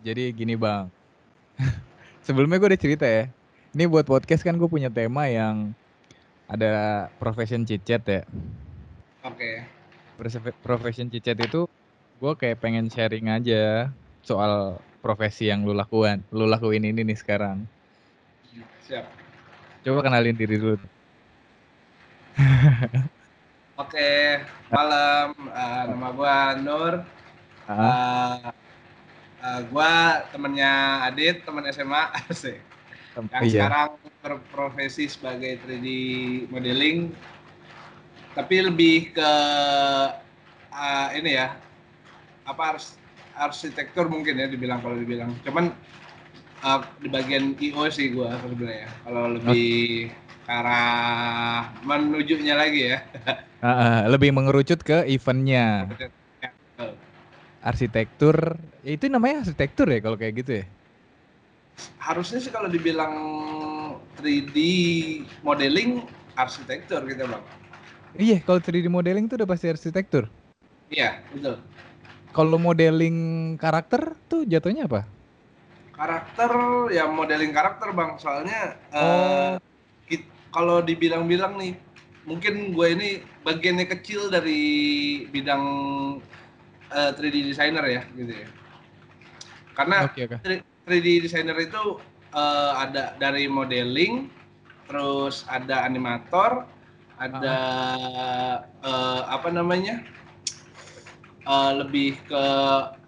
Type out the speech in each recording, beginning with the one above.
Jadi gini bang, sebelumnya gue udah cerita ya. Ini buat podcast kan gue punya tema yang ada profession cicet ya. Oke. Perse- Profession cicet itu gue kayak pengen sharing aja soal profesi yang lu lakukan, lu lakuin ini nih sekarang. Siap. Coba kenalin diri dulu. Oke, malam. Eh, nama gua Nur. Ah, Eh, gua temennya Adit, teman SMA asik. Yang iya. sekarang berprofesi sebagai 3D modeling. Tapi lebih ke eh, ini ya. Apa ars- arsitektur mungkin ya dibilang kalau dibilang. Cuman eh, di bagian IO sih gua sebenarnya. Kalau lebih ke arah menujunya lagi ya. Ah, ah, lebih mengerucut ke eventnya, Ya. Arsitektur. Ya, itu namanya arsitektur ya kalau kayak gitu ya. harusnya sih kalau dibilang 3D modeling arsitektur gitu bang. Iya, kalau 3D modeling itu udah pasti arsitektur. Iya betul. Kalau modeling karakter tuh jatuhnya apa? Karakter ya modeling karakter bang. Soalnya eh, Oh. kit- kalau dibilang-bilang nih mungkin gue ini bagiannya kecil dari bidang eh, 3D designer ya gitu ya. Karena Oke, oke. 3D designer itu eh, ada dari modeling, terus ada animator, ada eh, apa namanya? eh, lebih ke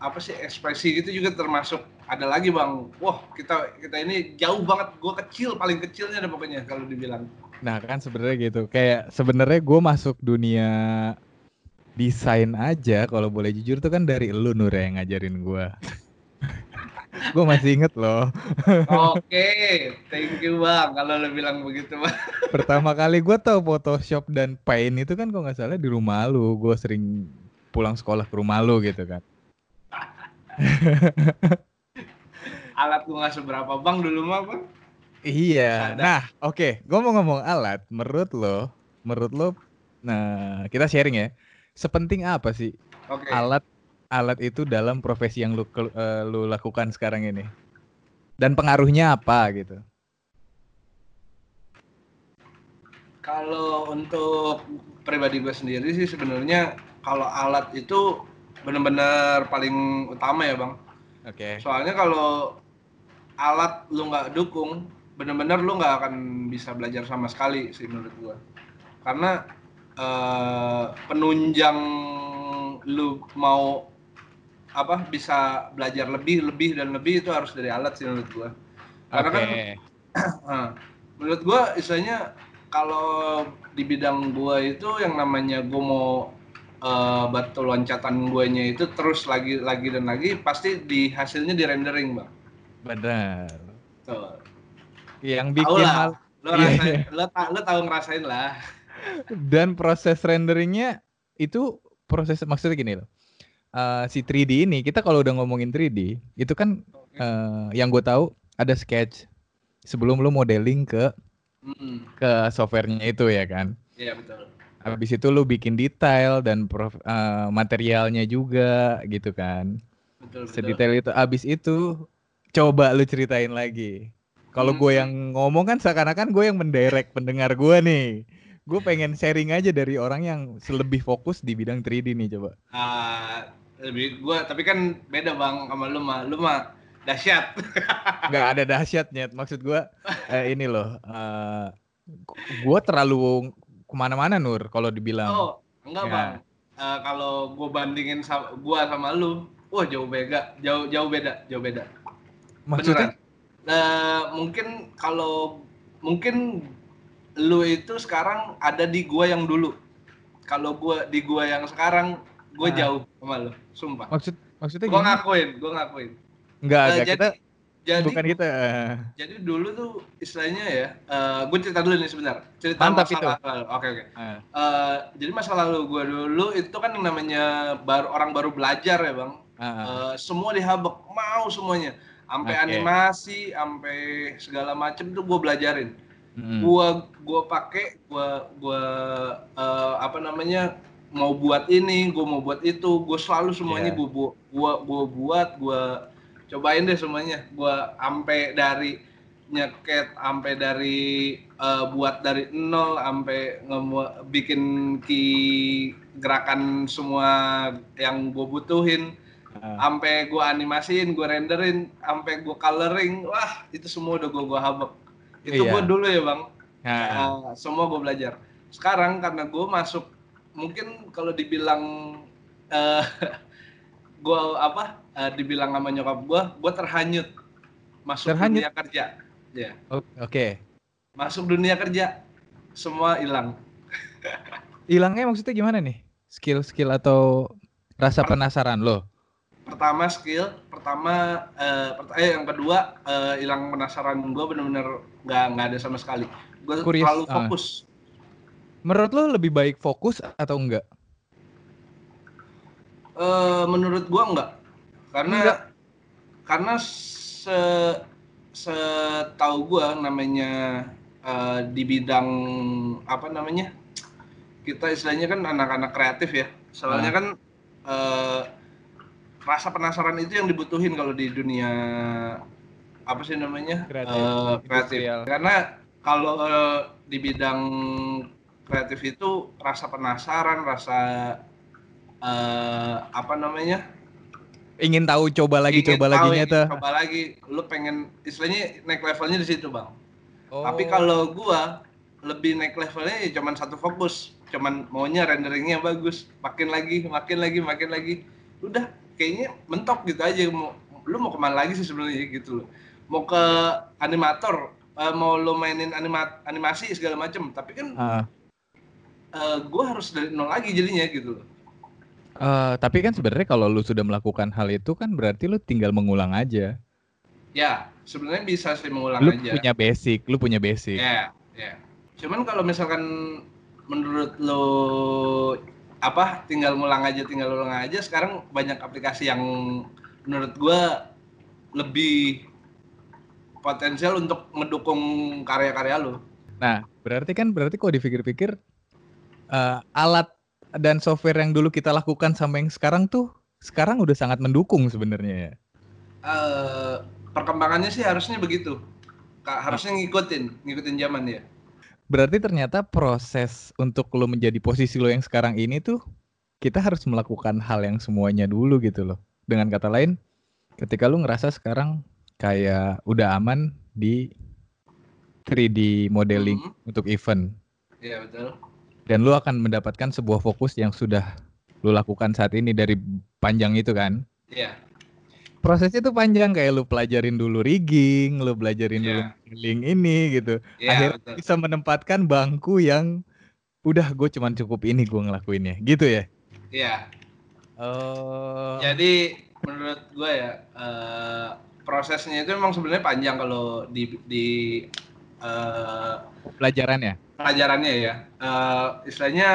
apa sih ekspresi gitu juga termasuk ada lagi bang. Wah kita kita ini jauh banget. Gue kecil paling kecilnya ada pokoknya kalau dibilang. Nah kan sebenarnya gitu, kayak sebenarnya gue masuk dunia desain aja kalau boleh jujur tuh kan dari lu Nur yang ngajarin gue. gue masih inget loh. Oke, thank you bang. Kalau lo bilang begitu bang. Pertama kali gue tahu Photoshop dan Paint itu kan kalau nggak salah di rumah lu. Gue sering pulang sekolah ke rumah lu gitu kan. Alat gue nggak seberapa bang dulu mah bang. Iya. Ada. Nah, oke. Gue mau ngomong alat. Menurut lo, menurut lo, nah kita sharing ya. Sepenting apa sih Oke. alat alat itu dalam profesi yang lu eh, lu lakukan sekarang ini? Dan pengaruhnya apa gitu? Kalau untuk pribadi gue sendiri sih sebenarnya kalau alat itu benar-benar paling utama ya bang. Oke. Soalnya kalau alat lu nggak dukung, benar-benar lu nggak akan bisa belajar sama sekali sih menurut gue. Karena eh, penunjang lu mau apa bisa belajar lebih, lebih dan lebih itu harus dari alat sih menurut gue. Karena Oke. kan Nah, menurut gua istilahnya kalau di bidang gua itu yang namanya gua mau eh, batu loncatan guanya itu terus lagi lagi dan lagi pasti di hasilnya di rendering bang. Benar. Tuh. Yang bikin lah. hal Lo rasain, lo, ta- lo tahu ngerasain lah. Dan proses renderingnya itu proses maksudnya gini loh. Eh, si 3D ini kita kalau udah ngomongin 3D itu kan eh, yang gue tahu ada sketch sebelum lu modeling ke Hmm, ke softwarenya itu ya kan. iya betul. Habis itu lu bikin detail dan prof- eh, materialnya juga gitu kan. Betul betul. Sedetail itu. Habis itu coba lu ceritain lagi. Kalau gue Hmm. yang ngomong kan seakan-akan gue yang mendirect pendengar gue nih. Gue pengen sharing aja dari orang yang lebih fokus di bidang 3D nih coba. Ah, lebih gua tapi kan beda bang sama lu mah. Lu mah dahsyat. Nggak ada dahsyatnya. Maksud gue eh, ini loh. eh gue terlalu ke mana-mana Nur kalau dibilang. Oh, enggak Ya. bang. Eh, kalau gue bandingin sama gua sama lu, wah jauh beda, jauh jauh beda, jauh beda. Maksudnya? Beneran. Eh, mungkin kalau mungkin lu itu sekarang ada di gua yang dulu. Kalau gua di gua yang sekarang, gua Ah. jauh sama lu, sumpah. Maksud maksudnya Gua gimana? ngakuin, gua ngakuin. Enggak, Eh, enggak jadi kita jadi bukan kita. eh, jadi dulu tuh istilahnya ya, gue cerita dulu nih sebentar. Cerita Mantap masa itu. lalu. Oke oke. eh, Eh, jadi masa lalu gue dulu itu kan yang namanya baru orang baru belajar ya bang. eh, eh. Eh, semua dihabek, mau semuanya. Sampai Oke. animasi, sampai segala macem tuh gue belajarin. Mm. Gua gua pakai, gua gua eh, apa namanya mau buat ini, gua mau buat itu, gue selalu semuanya Iya. gua, gua gua buat, gua cobain deh semuanya gue ampe dari nyeket ampe dari eh, buat dari nol ampe bikin ki gerakan semua yang gue butuhin Ah, ampe gue animasiin gue renderin ampe gue coloring wah itu semua udah gue gue habek itu Iya. gue dulu ya bang Uh, semua gue belajar. Sekarang karena gue masuk, mungkin kalau dibilang uh, gue apa, uh, dibilang sama nyokap gue, gue terhanyut masuk Terhanyut? dunia kerja. Ya, oke. masuk dunia kerja, semua hilang. Hilangnya maksudnya gimana nih? Skill-skill atau rasa Per- penasaran lo? Pertama skill, pertama, uh, pert- eh yang kedua uh, hilang penasaran gue bener-bener nggak nggak ada sama sekali. Gue terlalu ah. fokus. Menurut lo lebih baik fokus atau enggak? Eh, menurut gua enggak. Karena Enggak. karena se setahu gua namanya eh, di bidang apa namanya? Kita istilahnya kan anak-anak kreatif ya. Soalnya Ah. kan eh, rasa penasaran itu yang dibutuhin kalau di dunia apa sih namanya? Kreatif, Eh, kreatif. industrial. Karena kalau eh, di bidang kreatif itu rasa penasaran, rasa eh apa namanya? Ingin tahu coba lagi ingin coba lagi tuh. Coba lagi, lu pengen istilahnya naik levelnya di situ, Bang. Oh. Tapi kalau gua lebih naik levelnya ya cuman satu fokus, cuman maunya renderingnya bagus, makin lagi, makin lagi, makin lagi. Udah, kayaknya mentok gitu aja mau lu mau ke mana lagi sih sebenarnya gitu loh. Mau ke animator, eh, mau lu mainin anima, animasi segala macem, tapi kan Ah. eh, gua harus dari nol lagi jadinya gitu loh. Eh, tapi kan sebenarnya kalau lu sudah melakukan hal itu kan berarti lu tinggal mengulang aja. Ya, sebenarnya bisa sih mengulang Lu aja. punya basic, lu punya basic. Ya, ya. Cuman kalau misalkan menurut lo apa tinggal ngulang aja, tinggal ulang aja. Sekarang banyak aplikasi yang menurut gua lebih potensial untuk mendukung karya-karya lo. Nah, berarti kan berarti kalau dipikir-pikir eh, alat dan software yang dulu kita lakukan sama yang sekarang tuh sekarang udah sangat mendukung sebenarnya ya. Eh, perkembangannya sih harusnya begitu. Harusnya ngikutin, ngikutin zaman ya. Berarti ternyata proses untuk lo menjadi posisi lo yang sekarang ini tuh kita harus melakukan hal yang semuanya dulu gitu loh. Dengan kata lain, ketika lu ngerasa sekarang kayak udah aman di 3D modeling Mhm. untuk event Iya betul. dan lu akan mendapatkan sebuah fokus yang sudah lu lakukan saat ini dari panjang itu kan. Iya. Prosesnya tuh panjang kayak lu pelajarin dulu rigging, lu belajarin dulu Iya. modeling ini gitu. Iya Akhirnya betul. bisa menempatkan bangku yang udah gue cuman cukup ini gue ngelakuinnya gitu ya. Iya. Oh. Jadi menurut gue ya eh, prosesnya itu memang sebenarnya panjang kalau di di eh, pelajarannya. pelajarannya ya. Eh, istilahnya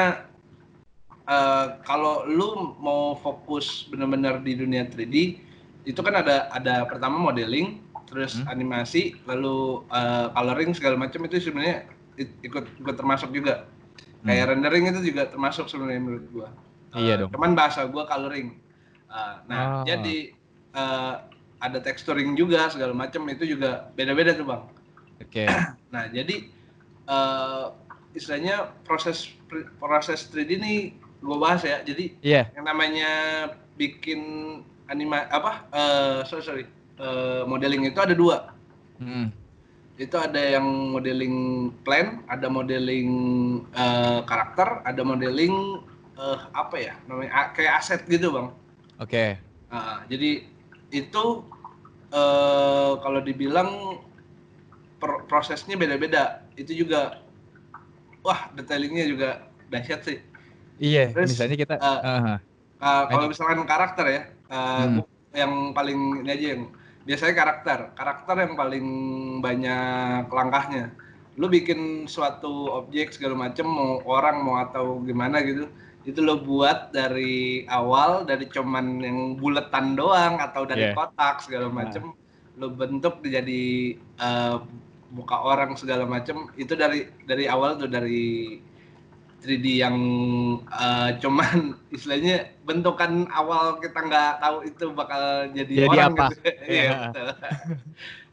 eh, kalau lu mau fokus benar-benar di dunia 3D itu kan ada ada pertama modeling, terus Hmm. animasi, lalu eh, coloring segala macam itu sebenarnya ik- ikut ikut termasuk juga. Kayak rendering itu juga termasuk sebenarnya menurut gua. Hmm. Iya dong. Cuman bahasa gua coloring. Eh, nah, Ah. jadi eh, ada texturing juga segala macam itu juga beda-beda tuh, Bang. Oke. Nah, jadi eh istilahnya proses proses 3D ini gue bahas ya. Jadi Iya. yang namanya bikin anima apa? eh sorry sorry eh, modeling itu ada dua. Mm. Itu ada yang modeling plan, ada modeling eh, karakter, ada modeling eh, apa ya namanya kayak aset gitu bang. Oke. Nah, jadi itu eh kalau dibilang per- prosesnya beda-beda. Itu juga wah detailingnya juga dahsyat sih. Iya. Terus, misalnya kita. eh, aha. Uh, kalau misalkan karakter ya, uh, Hmm. yang paling ini aja yang biasanya karakter, karakter yang paling banyak langkahnya. Lu bikin suatu objek segala macem, mau orang mau atau gimana gitu, itu lo buat dari awal dari cuman yang buletan doang atau dari Yeah. kotak segala macem, lo bentuk jadi uh, muka orang segala macem. Itu dari dari awal tuh dari 3D yang uh, cuman istilahnya bentukan awal kita nggak tahu itu bakal jadi, Jadi orang apa? gitu. Iya Iya. betul.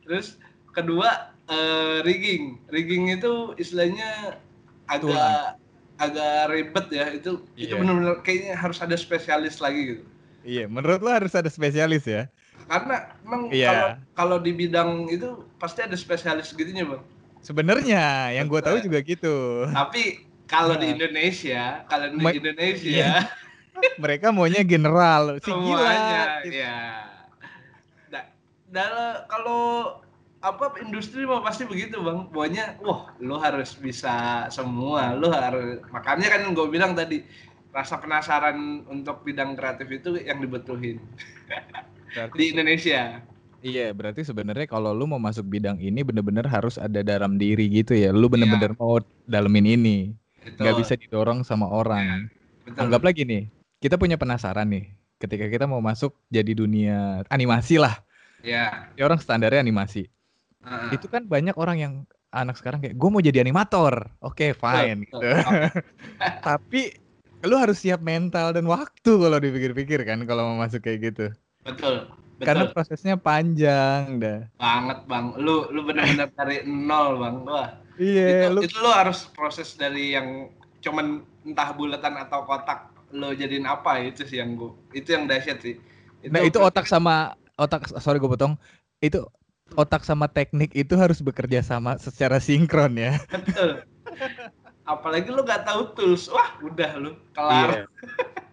Terus kedua eh, rigging, rigging itu istilahnya agak agak ribet ya itu itu Iya. benar-benar kayaknya harus ada spesialis lagi gitu. Iya, menurut lo harus ada spesialis ya? Karena emang Iya. kalau kalau di bidang itu pasti ada spesialis gitunya bang. Sebenarnya yang gue tahu juga gitu. Tapi kalau di Nah. Indonesia, kalau di Ma- Indonesia Iya. Mereka maunya general, si gila. semuanya gitu. ya. Da- dalam kalau apa industri mah pasti begitu bang. Pokoknya wah lu harus bisa semua, lu harus makanya kan gue bilang tadi rasa penasaran untuk bidang kreatif itu yang dibutuhin Berarti- di Indonesia. Iya, berarti sebenarnya kalau lu mau masuk bidang ini bener-bener harus ada dalam diri gitu ya. Lu bener-bener mau dalemin ini. Nggak bisa didorong sama orang. betul. Anggap lagi nih, kita punya penasaran nih. Ketika kita mau masuk jadi dunia animasi lah. Ya. Ya orang standarnya animasi. Heeh. Itu kan banyak orang yang anak sekarang kayak gue mau jadi animator. Oke, fine Betul, gitu. Tapi lu harus siap mental dan waktu kalau dipikir-pikir kan kalau mau masuk kayak gitu. Betul. Betul. Karena prosesnya panjang dah. banget bang. Lu lu benar-benar dari nol bang. Wah. Iya, itu, lu itu lo harus proses dari yang cuman entah bulatan atau kotak lo jadiin apa itu sih yang gua itu yang dahsyat sih Nah itu otak sama otak sorry gue potong itu otak sama teknik itu harus bekerja sama secara sinkron ya. betul apalagi lo gak tahu tools wah udah lo kelar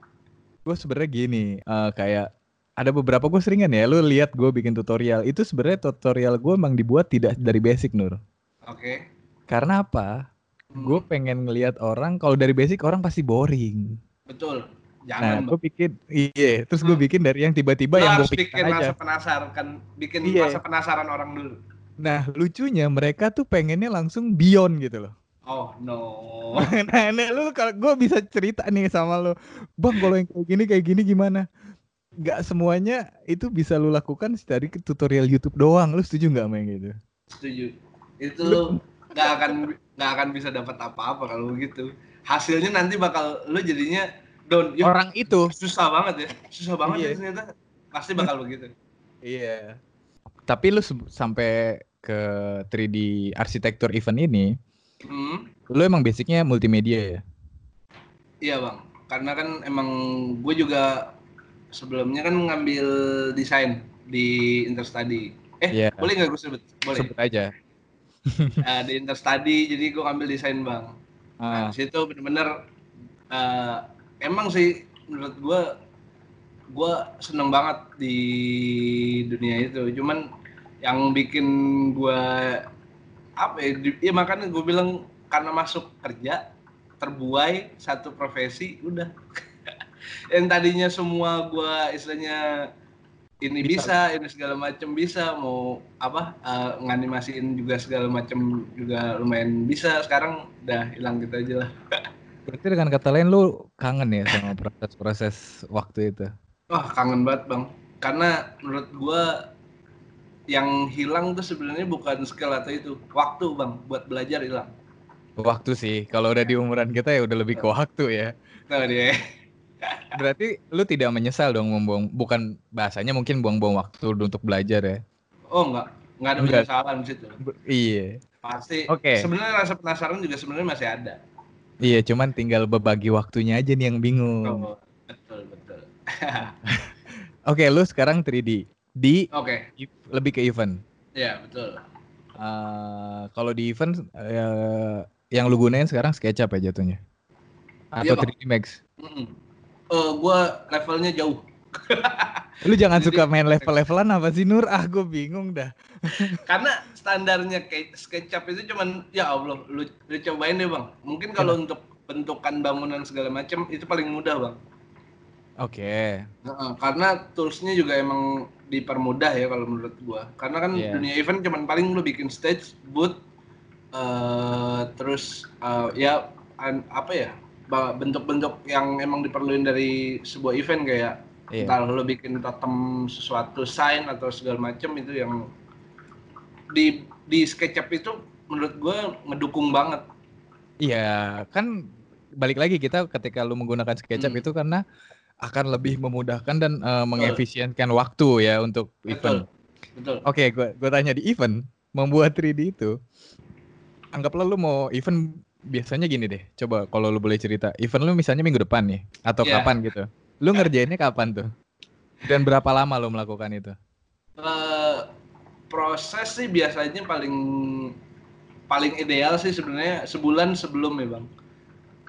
gue sebenarnya gini eh, kayak ada beberapa gue seringan ya lu lihat gue bikin tutorial itu sebenarnya tutorial gue emang dibuat tidak dari basic nur. oke Karena apa? Hmm, Gue pengen ngelihat orang kalau dari basic orang pasti boring. betul Nah, jangan gue bikin iya, terus gue Hmm. bikin dari yang tiba-tiba lo yang gue bikin pikir aja. rasa penasaran kan bikin Iya. rasa penasaran orang dulu Nah, lucunya mereka tuh pengennya langsung beyond gitu loh. oh no nah, nah lu kalau gue bisa cerita nih sama lu, bang kalau yang kayak gini kayak gini gimana? Gak semuanya itu bisa lu lakukan dari tutorial YouTube doang. Lu setuju nggak yang gitu? setuju itu lo nggak akan nggak akan bisa dapat apa-apa kalau begitu hasilnya nanti bakal lo jadinya down Yuk, Orang itu. susah banget ya susah banget Iya. ya ternyata pasti bakal begitu Iya. Tapi lu sampai ke 3D arsitektur event ini, hmm, lu emang basicnya multimedia ya? iya bang karena kan emang gue juga sebelumnya kan ngambil desain di Interstudy eh Iya. boleh nggak gue sebut boleh Sebut aja. Eh, di Interstudy jadi gue ngambil desain bang Ah, Nah, situ bener-bener eh, emang sih menurut gua gua seneng banget di dunia itu. Cuman yang bikin gua apa ya, ya makanya gue bilang karena masuk kerja terbuai satu profesi udah yang tadinya semua gua istilahnya ini Bisa. bisa, ini segala macam bisa mau apa eh, nganimasiin juga segala macam juga lumayan bisa sekarang udah hilang gitu aja lah berarti dengan kata lain lu kangen ya sama proses-proses waktu itu? wah kangen banget bang karena menurut gua yang hilang tuh sebenarnya bukan skill atau itu waktu bang buat belajar hilang Waktu sih, kalau udah di umuran kita ya udah lebih ke waktu ya. nah dia Berarti lu tidak menyesal dong membuang, bukan bahasanya mungkin buang-buang waktu untuk belajar ya? oh enggak enggak ada penyesalan di situ Iya. pasti Oke. sebenarnya rasa penasaran juga sebenarnya masih ada Iya, cuman tinggal berbagi waktunya aja nih yang bingung. oh, betul betul Oke, lu sekarang 3D di oke ev- lebih ke event. ya betul Eh, kalau di event eh, yang lu gunain sekarang SketchUp ya jatuhnya? Atau Iya, Bang. 3D Max? Mm-mm. Eh, gua levelnya jauh Lu jangan Jadi- suka main level-levelan apa sih Nur? Ah, gue bingung dah. karena standarnya kayak SketchUp itu cuman ya Allah lu, lu cobain deh bang mungkin kalau untuk bentukan bangunan segala macam itu paling mudah bang Oke. Heeh, karena toolsnya juga emang dipermudah ya kalau menurut gua karena kan Iya. dunia event cuman paling lu bikin stage booth eh terus eh, ya an- apa ya bentuk-bentuk yang emang diperluin dari sebuah event kayak Iya. entah lu bikin totem sesuatu sign atau segala macam itu yang di di SketchUp itu menurut gua ngedukung banget Iya, kan balik lagi kita ketika lu menggunakan SketchUp Hmm. itu karena akan lebih memudahkan dan eh, mengefisienkan waktu ya untuk event. Betul. Betul. Oke, gua gua tanya di event membuat 3D itu anggaplah lu mau event biasanya gini deh. Coba kalau lu boleh cerita, event lu misalnya minggu depan nih atau Iya. kapan gitu. Lu ngerjainnya kapan tuh? Dan berapa lama lu melakukan itu? Eh, proses sih biasanya paling paling ideal sih sebenarnya sebulan sebelum ya bang.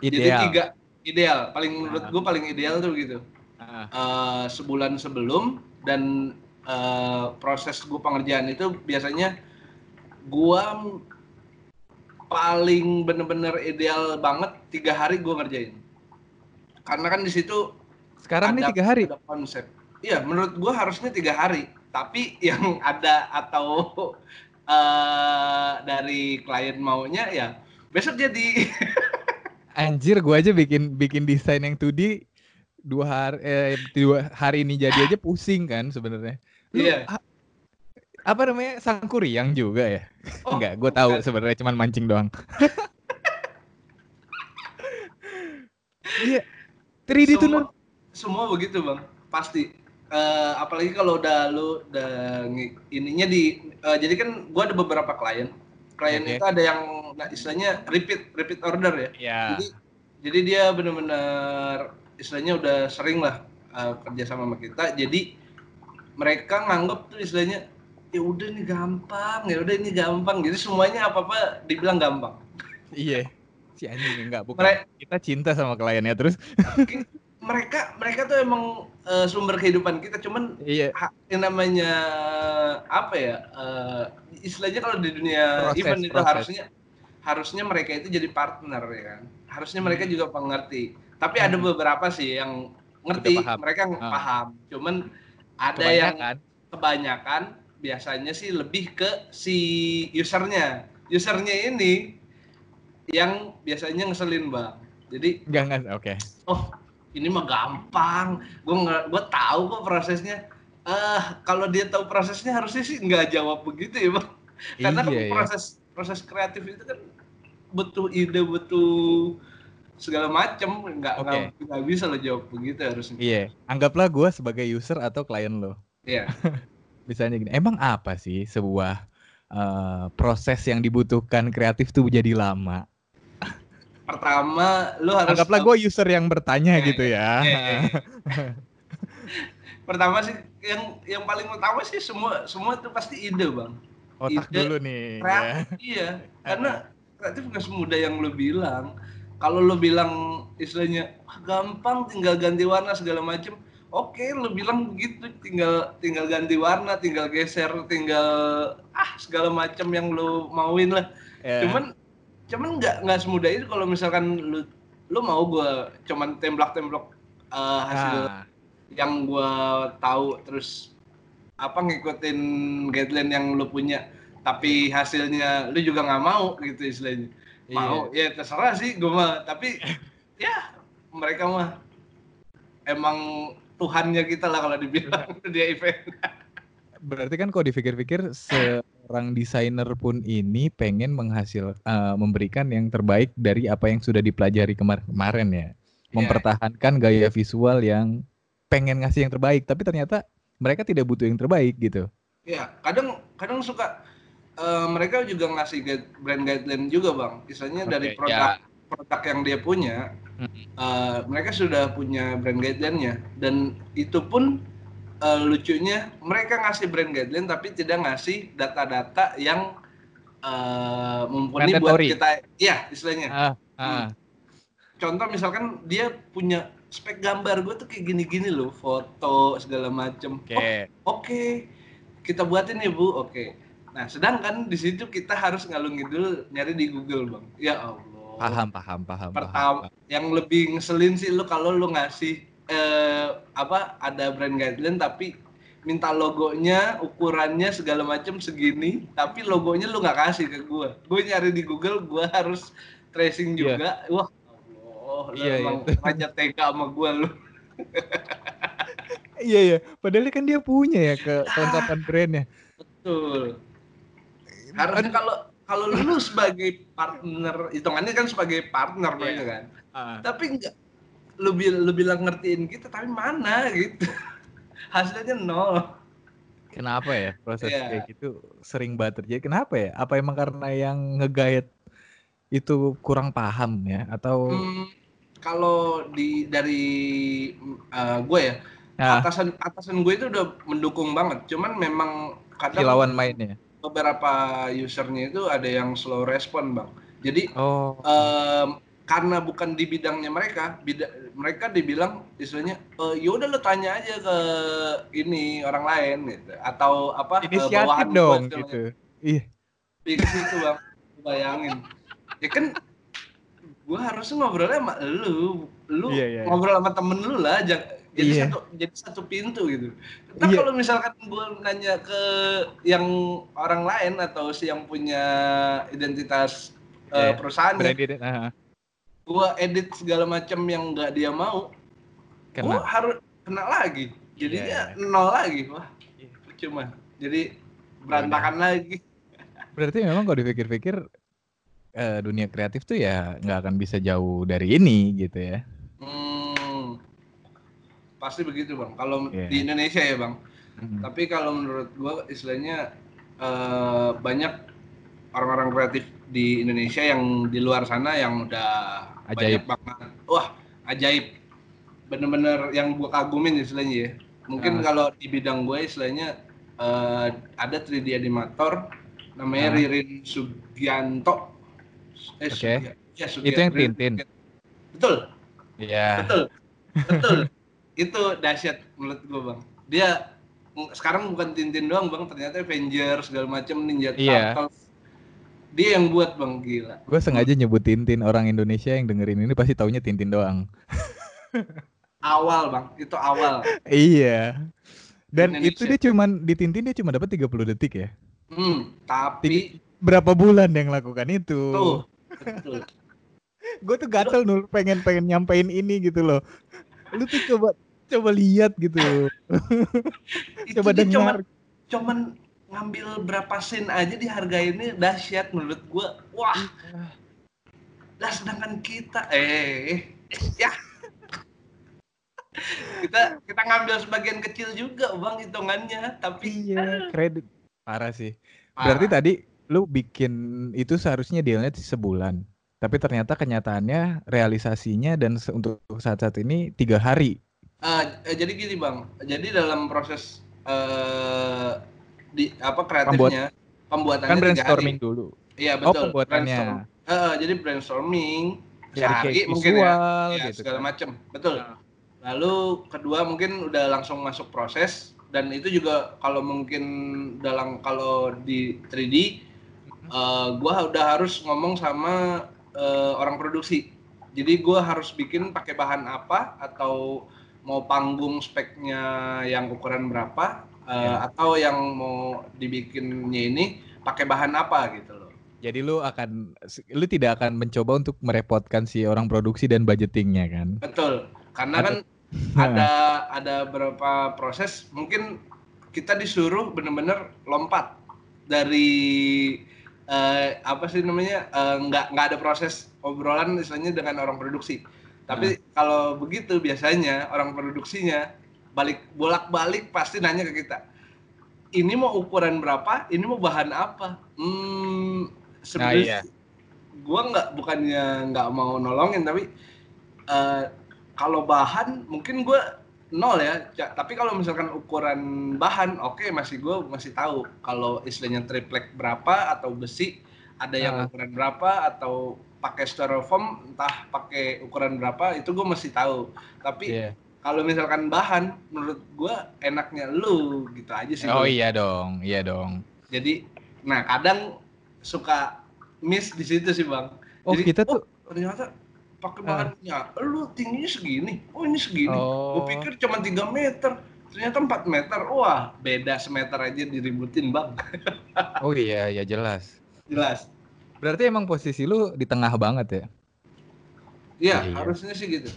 Jadi Ideal. tiga ideal. Paling menurut Ah. gue paling ideal tuh gitu. Eh, sebulan sebelum dan eh, proses gue pengerjaan itu biasanya gua m- paling bener-bener ideal banget tiga hari gue ngerjain. Karena kan di situ Sekarang ada- tiga hari. ada konsep. Iya, menurut gua harusnya tiga hari. Tapi yang ada atau eh dari klien maunya ya besok jadi. Anjir, gua aja bikin bikin desain yang 2D dua hari eh, dua hari ini jadi aja pusing kan sebenarnya. Iya. a- apa namanya sangkuriang juga ya? Oh, Enggak, gue tahu sebenarnya cuman mancing doang. Iya. 3D tuh semua, begitu bang, pasti. Eh, apalagi kalau udah lu udah ininya di, eh, jadi kan gua ada beberapa klien. Klien Oke. itu ada yang nah, istilahnya repeat repeat order ya. Ya. Jadi jadi dia benar-benar istilahnya udah sering lah uh, kerja sama sama kita. Jadi mereka nganggep tuh istilahnya ya udah ini gampang, ya udah ini gampang. Jadi semuanya apa-apa dibilang gampang. Iya. Si anjing enggak bukan. Mere- Kita cinta sama kliennya terus. Mereka mereka tuh emang uh, sumber kehidupan kita. Cuman Iya. ha- yang namanya apa ya? uh, istilahnya kalau di dunia Proses, event itu proses. harusnya harusnya mereka itu jadi partner ya kan. Harusnya mereka juga pengerti. Tapi ada Hmm. beberapa sih yang ngerti, Udah paham. mereka Ah. paham. Cuman ada yang Kebanyakan. kebanyakan biasanya sih lebih ke si usernya. Usernya ini yang biasanya ngeselin bang. Jadi enggak. Oke. oh ini mah gampang gue nggak gue tahu kok prosesnya eh kalau dia tahu prosesnya harusnya sih nggak jawab begitu ya bang karena kan Iya, iya. proses proses kreatif itu kan butuh ide butuh segala macam nggak Oke. nggak bisa lo jawab begitu harusnya Iya. Anggaplah gua sebagai user atau klien lo. Iya. Misalnya gini, emang apa sih sebuah eh, proses yang dibutuhkan kreatif tuh jadi lama? Pertama lo harus Anggaplah gue user yang bertanya Iya, gitu ya. Iya, iya, iya. pertama sih yang yang paling utama sih semua semua itu pasti ide bang Otak Ide, dulu nih. ya. kreatif iya karena kreatif nggak semudah yang lo bilang kalau lo bilang istilahnya "Ah, gampang tinggal ganti warna segala macem oke lo bilang begitu tinggal tinggal ganti warna tinggal geser tinggal ah segala macam yang lo mauin lah Ya. cuman cuman nggak nggak semudah itu kalau misalkan lo lo mau gue cuman temblak-temblok eh, hasil Ah, yang gua tahu terus apa ngikutin guideline yang lu punya tapi hasilnya lu juga nggak mau gitu istilahnya. Iya. mau ya terserah sih gua mah tapi ya mereka mah emang Tuhannya kita lah kalau dibilang dia event. Berarti kan kalau dipikir-pikir seorang desainer pun ini pengen menghasil eh, memberikan yang terbaik dari apa yang sudah dipelajari kemar- kemarin ya. Mempertahankan gaya visual yang pengen ngasih yang terbaik, tapi ternyata mereka tidak butuh yang terbaik gitu. ya kadang kadang suka eh, mereka juga ngasih guide- brand guideline juga bang misalnya dari Oke, produk produk yang dia punya Hmm. eh, mereka sudah punya brand guideline-nya dan itu pun eh, lucunya mereka ngasih brand guideline tapi tidak ngasih data-data yang eh, mumpuni buat Mandatory. kita iya istilahnya Ah, ah. contoh misalkan dia punya spek gambar gue tuh kayak gini-gini loh foto segala macem Oke. Oh, Oke, kita buatin ya Bu. Oke. Nah, sedangkan di situ kita harus ngalung ngidul nyari di Google, Bang. Ya Allah. Paham, paham, paham, Pertama, paham. yang lebih ngeselin sih lu kalau lu ngasih eh, apa ada brand guideline tapi minta logonya, ukurannya segala macam segini, tapi logonya lu nggak kasih ke gua. Gue nyari di Google, gua harus tracing Iya. juga. Wah, Allah, lu Iya, iya. emang raja tega sama gua lu. Iya, iya. Padahal kan dia punya ya ke kelengkapan brandnya. Betul. Harusnya kalau kalau lu sebagai partner hitungannya kan sebagai partner Iya. mereka kan Ah. tapi enggak bil- lu bilang ngertiin kita tapi mana gitu hasilnya nol Kenapa ya proses Iya. kayak gitu sering banget terjadi? Kenapa ya? Apa emang karena yang nge-guide itu kurang paham ya? Atau Hmm, kalau di dari gue ya nah, atasan atasan gue itu udah mendukung banget cuman memang kadang kilauan mainnya? beberapa usernya itu ada yang slow respon bang jadi Oh, em, karena bukan di bidangnya mereka bida- mereka dibilang istilahnya e, yaudah lo tanya aja ke ini orang lain gitu atau apa inisiatif bawahan dong istilahnya. gitu. Ih, Di ke situ bang bayangin ya kan gue harusnya ngobrolnya sama lu lu Iya, iya, iya. ngobrol sama temen lu lah jangan jadi Iya. satu jadi satu pintu gitu nah Iya. kalau misalkan gue nanya ke yang orang lain atau si yang punya identitas Iya, eh, perusahaannya branded. Nah, gue edit segala macam yang nggak dia mau gue karena harus kena lagi jadinya Iya. nol lagi wah Iya. cuma jadi berantakan lagi berarti memang kalau dipikir-pikir eh, dunia kreatif tuh ya nggak akan bisa jauh dari ini gitu ya. Hmm, pasti begitu bang. Kalau Iya. di Indonesia ya bang. Hmm. Tapi kalau menurut gua istilahnya eh, banyak orang-orang kreatif di Indonesia yang di luar sana yang udah Ajaib. banget. Wah ajaib. Bener-bener yang gua kagumin istilahnya ya. Mungkin kalau di bidang gue istilahnya eh, ada 3D animator namanya Ah. Ririn Sugianto. Eh, Oke. Sugi- ya, Itu yang Ririn Tintin? Betul. Iya. betul betul itu dahsyat menurut gue bang dia sekarang bukan Tintin doang bang ternyata Avengers segala macam Ninja Iya. Turtles dia yang buat bang gila Gue sengaja nyebut Tintin orang Indonesia yang dengerin ini pasti taunya Tintin doang. awal bang itu awal Iya. Dan Indonesia. itu dia cuman di Tintin dia cuma dapat 30 detik ya. hmm, tapi Berapa bulan dia lakukan itu? tuh betul Gue tuh gatel nul pengen pengen nyampein ini gitu loh. Lu tuh coba coba lihat gitu. itu coba dia cuman, dengar. cuman ngambil berapa scene aja dihargainnya dahsyat menurut gue wah lah sedangkan kita eh ya kita kita ngambil sebagian kecil juga bang hitungannya tapi Iya, kredit parah sih. parah. Berarti tadi lu bikin itu seharusnya dealnya sebulan. Tapi ternyata kenyataannya realisasinya dan untuk saat-saat ini tiga hari. Eh, jadi gini bang jadi dalam proses eh di apa kreatifnya pembuatannya Kan brainstorming hari. dulu. iya Oh, betul pembuatannya. Brainstorm. Eh, jadi brainstorming sehari kayak mungkin ya, visual ya gitu segala kan. macem betul Ah. lalu kedua mungkin udah langsung masuk proses dan itu juga kalau mungkin dalam kalau di 3D eh, gua udah harus ngomong sama eh, orang produksi jadi gua harus bikin pakai bahan apa atau mau panggung speknya yang ukuran berapa Ya. atau yang mau dibikinnya ini pakai bahan apa gitu loh. Jadi lu akan lu tidak akan mencoba untuk merepotkan si orang produksi dan budgetingnya kan? betul. Karena Atau- kan ada ada beberapa proses mungkin kita disuruh bener-bener lompat dari eh, apa sih namanya eh, nggak nggak ada proses obrolan misalnya dengan orang produksi. Tapi kalau begitu biasanya orang produksinya balik bolak-balik pasti nanya ke kita ini mau ukuran berapa ini mau bahan apa hmm sebenarnya gua nggak bukannya nggak mau nolongin tapi eh, kalau bahan mungkin gua nol ya Ca- tapi kalau misalkan ukuran bahan oke masih gue masih tahu kalau istilahnya triplek berapa atau besi ada yang Ah. ukuran berapa atau pakai styrofoam entah pakai ukuran berapa itu gue masih tahu tapi Iya. Kalau misalkan bahan menurut gue enaknya lu gitu aja sih Oh iya dong, iya dong. jadi nah kadang suka miss di situ sih bang Oh Jadi, kita tuh ternyata pakai Ah. bahannya lu tingginya segini oh ini segini Oh. gue pikir cuma 3 meter ternyata 4 meter wah beda semeter aja diributin bang oh iya ya jelas. jelas Berarti emang posisi lu di tengah banget ya? Iya, Iya. harusnya sih gitu.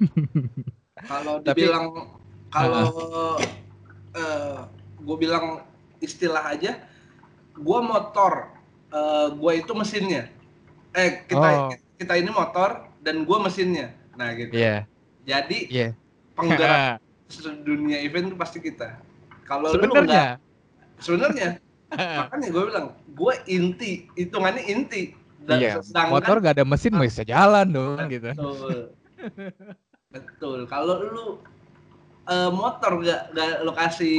kalau Tapi- dibilang kalau gue bilang istilah aja, gue motor eh gue itu mesinnya. Eh kita Oh. kita ini motor dan gue mesinnya. Nah gitu. Iya. Jadi Iya. penggerak dunia event itu pasti kita. Kalau Sebenarnya. sebenarnya makanya gue bilang gue inti hitungannya inti dan Iya. sedangkan Motor gak ada mesin mau bisa jalan dong gitu. betul kalau lu eh, motor gak, gak lo kasih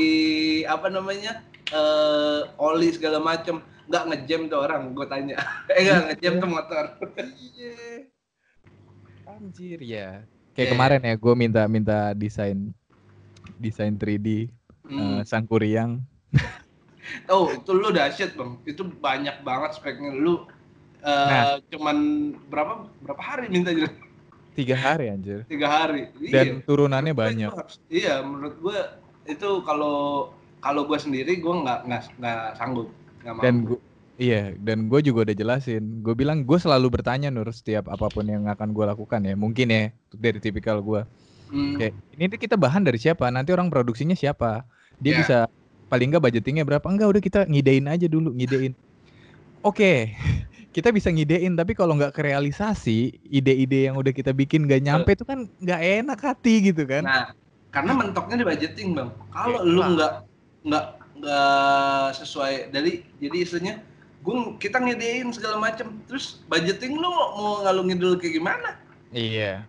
apa namanya eh oli segala macem nggak ngejam tuh orang gue tanya eh nggak ngejam tuh motor Iya. Anjir ya. Kayak Iya. kemarin ya gue minta minta desain desain 3D Hmm. eh, Sangkuriang. oh itu lu dahsyat bang itu banyak banget speknya lu eh, Nah. cuman berapa berapa hari minta aja tiga hari anjir. tiga hari Dan turunannya Menurut banyak. harus- iya menurut gue itu kalau kalau gue sendiri gue nggak nggak sanggup nggak mampu Dan gua, iya, dan gue juga udah jelasin. Gue bilang gue selalu bertanya Nur setiap apa pun yang akan gue lakukan ya. Mungkin ya dari tipikal gue. Hmm. Kayak ini tuh kita bahan dari siapa? Nanti orang produksinya siapa? Dia Ya. bisa paling nggak budgetingnya berapa? Enggak, udah kita ngidein aja dulu, ngidein. Oke, kita bisa ngidein, tapi kalau nggak kerealisasi, ide-ide yang udah kita bikin nggak nyampe itu kan nggak enak hati gitu kan? Nah, karena mentoknya di budgeting bang. Kalau Iya. lu nggak nggak nggak sesuai dari jadi istilahnya gue kita ngedein segala macam terus budgeting lu mau ngalung ngidul kayak gimana? Iya.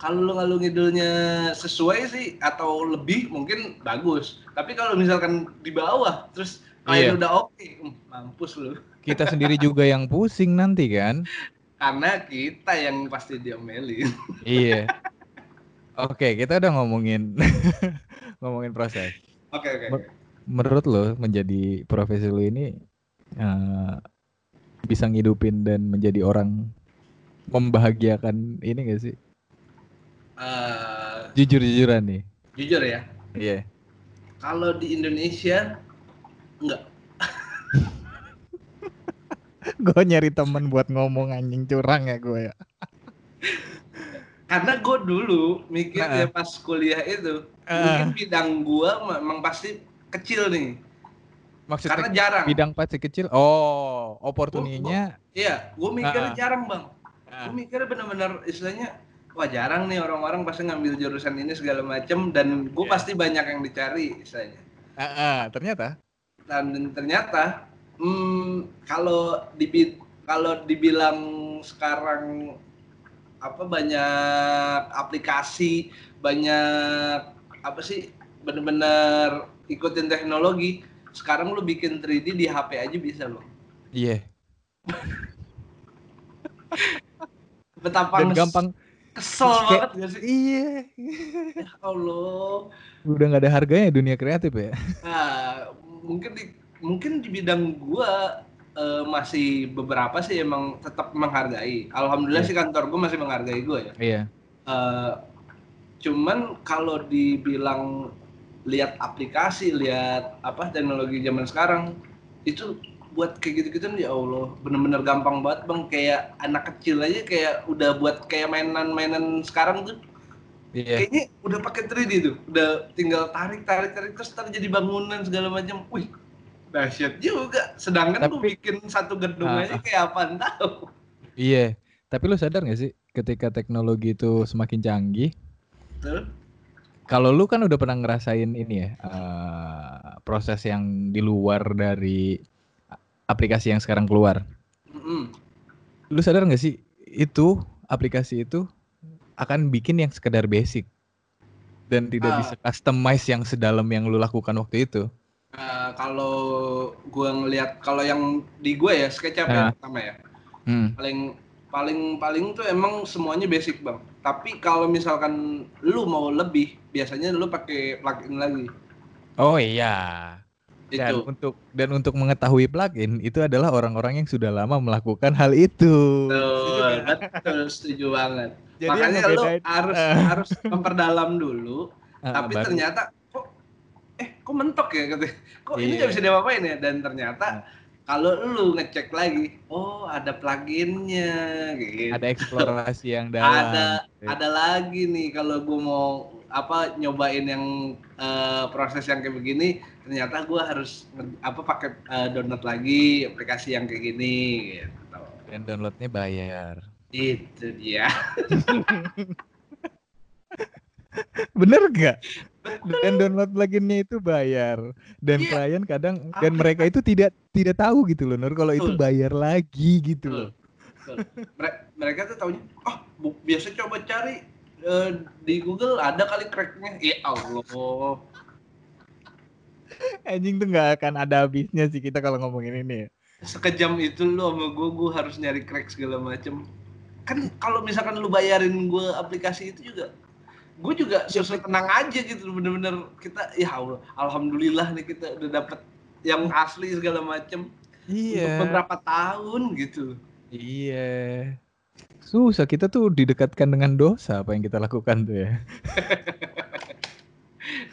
Kalau lu ngalung ngidulnya sesuai sih atau lebih mungkin bagus. Tapi kalau misalkan di bawah terus Iya. kayak udah oke, hmm, mampus lu. Kita sendiri juga yang pusing nanti kan? Karena kita yang pasti diomelin. Iya. Oke, kita udah ngomongin ngomongin proses. Oke oke. Menurut lo menjadi profesi lo ini eh, bisa ngidupin dan menjadi orang membahagiakan ini gak sih? Eh, Jujur-jujuran nih. jujur ya, Iya. kalau di Indonesia enggak. gue nyari temen buat ngomong anjing curang ya gue ya. Karena gue dulu mikir Heeh. ya pas kuliah itu, Heeh. mungkin bidang gua memang pasti kecil nih. Maksudnya Karena jarang. bidang pasti kecil. Oh, oportuninya. Iya, gue mikirnya Heeh. jarang bang. Ah, Gue mikirnya benar-benar istilahnya, wah jarang nih orang-orang pasti ngambil jurusan ini segala macem dan gue Iya. pasti banyak yang dicari istilahnya. ah, ah, ternyata. Dan ternyata, hmm, kalau di kalau dibilang sekarang apa banyak aplikasi, banyak apa sih bener-bener ikutin teknologi. Sekarang lu bikin 3D di HP aja bisa loh. Iya. Betapa Dan gampang. kesel Kayak- banget gak sih? Iya. Ya Allah. Udah nggak ada harganya dunia kreatif ya. Nah, mungkin di mungkin di bidang gua eh, masih beberapa sih emang tetap menghargai. Alhamdulillah Iya. sih kantor gua masih menghargai gua ya. Iya. Eh, cuman kalau dibilang lihat aplikasi, lihat apa teknologi zaman sekarang itu buat kayak gitu-gitu ya Allah bener-bener gampang banget bang kayak anak kecil aja kayak udah buat kayak mainan-mainan sekarang tuh Iya. kayaknya udah pakai 3D tuh udah tinggal tarik tarik tarik terus ntar jadi bangunan segala macam wih dahsyat juga sedangkan Tapi- bikin satu gedung Ah, aja kayak apaan tahu Iya. Tapi lu sadar gak sih ketika teknologi itu semakin canggih, Betul? kalau lu kan udah pernah ngerasain ini ya, eh, proses yang di luar dari aplikasi yang sekarang keluar. Mm-mm. Lu sadar gak sih itu aplikasi itu akan bikin yang sekedar basic dan tidak Ah. bisa customize yang sedalam yang lu lakukan waktu itu. Nah, kalau gua ngelihat kalau yang di gua ya SketchUp ya Ah. pertama ya Hmm. paling paling paling tuh emang semuanya basic bang tapi kalau misalkan lu mau lebih biasanya lu pakai plugin lagi Oh iya. Dan itu untuk dan untuk mengetahui plugin itu adalah orang-orang yang sudah lama melakukan hal itu. betul betul setuju banget Jadi makanya lu ngebedain- harus Eh. harus memperdalam dulu Ah, tapi baru- ternyata eh kok mentok ya katanya kok ini Iya. nggak bisa diapa-apain ya dan ternyata kalau lu ngecek lagi, oh ada pluginnya, gitu. Ada eksplorasi yang dalam. ada gitu. ada lagi nih kalau gue mau apa nyobain yang eh, proses yang kayak begini ternyata gue harus apa pakai eh, download lagi aplikasi yang kayak gini gitu Dan downloadnya bayar. itu dia Bener gak? Dan download pluginnya itu bayar. Dan Iya. klien kadang Apa dan mereka itu tidak tidak tahu gitu loh Nur kalau itu bayar lagi gitu loh. Mereka tuh taunya ah bu- biasa coba cari eh, di Google ada kali cracknya ya Allah Anjing tuh nggak akan ada habisnya sih kita kalau ngomongin ini ya. sekejam itu lu sama gue gue harus nyari crack segala macem kan kalau misalkan lu bayarin gue aplikasi itu juga gue juga susah tenang aja gitu bener-bener kita ya Allah alhamdulillah nih kita udah dapet yang asli segala macem untuk beberapa tahun gitu Iya. Susah kita tuh didekatkan dengan dosa apa yang kita lakukan tuh ya.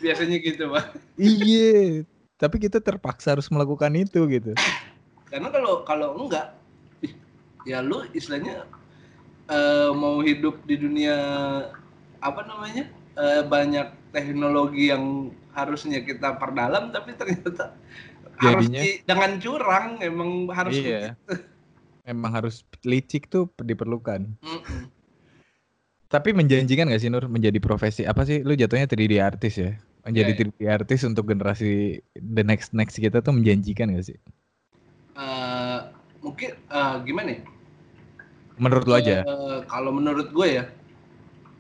biasanya gitu pak iya. Tapi kita terpaksa harus melakukan itu gitu. karena kalau kalau enggak ya lu istilahnya eh, mau hidup di dunia apa namanya eh, banyak teknologi yang harusnya kita perdalam tapi ternyata harus Jadinya- di- dengan curang emang harus Iya. Emang harus licik tuh diperlukan. Mm-mm. Tapi menjanjikan gak sih Nur menjadi profesi apa sih? Lu jatuhnya 3D artis ya? Menjadi Iya, 3D artis untuk generasi the next next kita tuh menjanjikan gak sih? Eh, mungkin eh, gimana ya Menurut lu aja? Eh, kalau menurut gue ya,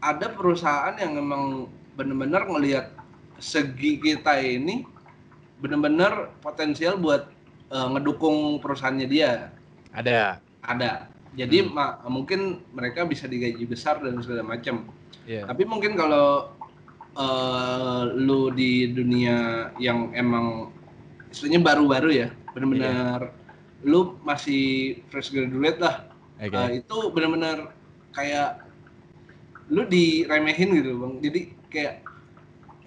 ada perusahaan yang memang benar-benar ngelihat segi kita ini benar-benar potensial buat eh, ngedukung perusahaannya dia. Ada. Ada. Jadi Hmm. ma- mungkin mereka bisa digaji besar dan segala macam. Iya. Tapi mungkin kalau eh, lu di dunia yang emang istilahnya baru-baru ya, benar-benar lu masih fresh graduate lah Oke. Uh, itu benar-benar kayak lu diremehin gitu bang. Jadi kayak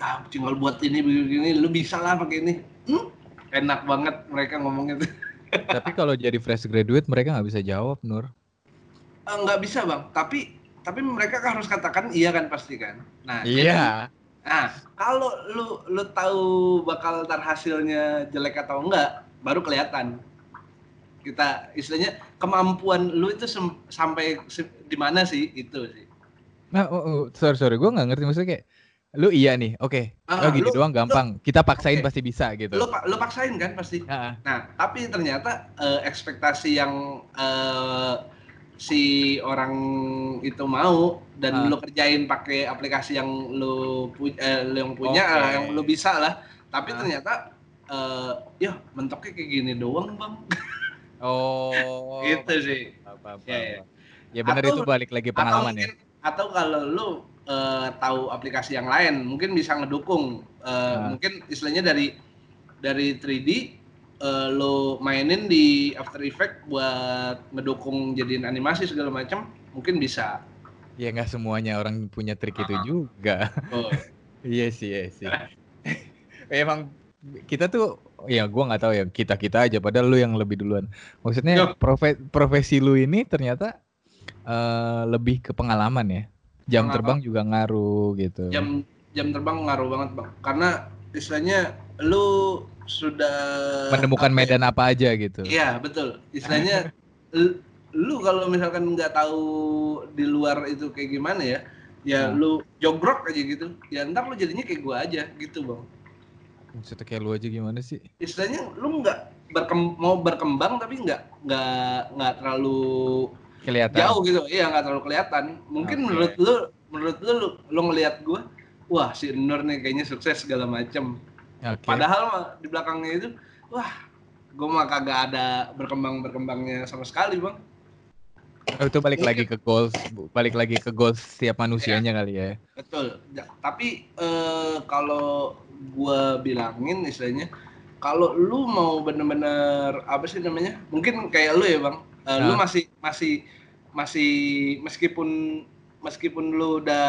ah tinggal buat ini begini lu bisa lah pakai ini. Hmm? enak banget mereka ngomongnya tuh. Tapi kalau jadi fresh graduate mereka nggak bisa jawab Nur. Eh, nggak bisa bang. Tapi tapi mereka kan harus katakan iya kan pasti kan? Nah Iya. nah kalau lu lu tahu bakal ntar hasilnya jelek atau enggak baru kelihatan. Kita istilahnya kemampuan lu itu sampai di mana sih? Itu sih Nah, oh, oh, sorry sorry, gue nggak ngerti maksudnya kayak lu iya nih, oke, Ah, oh gini lu- doang gampang, kita paksain Oke. pasti bisa gitu. lu lu paksain kan pasti Ah, ah. Nah, tapi ternyata eh, ekspektasi yang eh, si orang itu mau dan Ah. lu kerjain pakai aplikasi yang lu, pu- eh, lu yang punya, Oke. eh, yang lu bisa lah. Tapi Ah. ternyata eh, ya mentoknya kayak gini doang, Bang. Oh. gitu sih. Apa, apa, Ya, ya. Ya benar itu balik lagi Atau pengalaman ya. Atau kalau lu eh, tahu aplikasi yang lain, mungkin bisa ngedukung. Eh, Ah. Mungkin istilahnya dari dari 3D eh, lo mainin di After Effects buat ngedukung jadiin animasi segala macam, mungkin bisa. Ya nggak semuanya orang punya trik itu Ah. juga. Oh, Iya sih, iya sih. Emang kita tuh ya gua nggak tahu ya kita kita aja padahal lu yang lebih duluan. Maksudnya Yo. profe- profesi lu ini ternyata eh, lebih ke pengalaman ya. Jam terbang juga ngaruh gitu. jam jam terbang ngaruh banget bang, karena istilahnya lu sudah Menemukan apa ya? medan apa aja gitu. Iya betul. Istilahnya lu kalau misalkan nggak tahu di luar itu kayak gimana ya, ya Hmm. lu jogrok aja gitu. Ya ntar lu jadinya kayak gua aja gitu bang. Maksudnya kayak lu aja gimana sih? Istilahnya lu nggak berkem- mau berkembang tapi nggak nggak nggak terlalu Kelihatan. jauh gitu. Iya nggak terlalu kelihatan. Mungkin Oke. menurut lu menurut lu lu, lu ngelihat gua, wah si Nur nih kayaknya sukses segala macem. Oke. Padahal di belakangnya itu, wah gua mah kagak ada berkembang berkembangnya sama sekali bang. Oh, itu balik lagi ke goals, balik lagi ke goals setiap manusianya kali ya. Betul. Ja- tapi eh, kalau gua bilangin istilahnya, kalau lu mau bener-bener apa sih namanya? Mungkin kayak lu ya bang, Eh, lu Nah. masih masih masih meskipun meskipun lu udah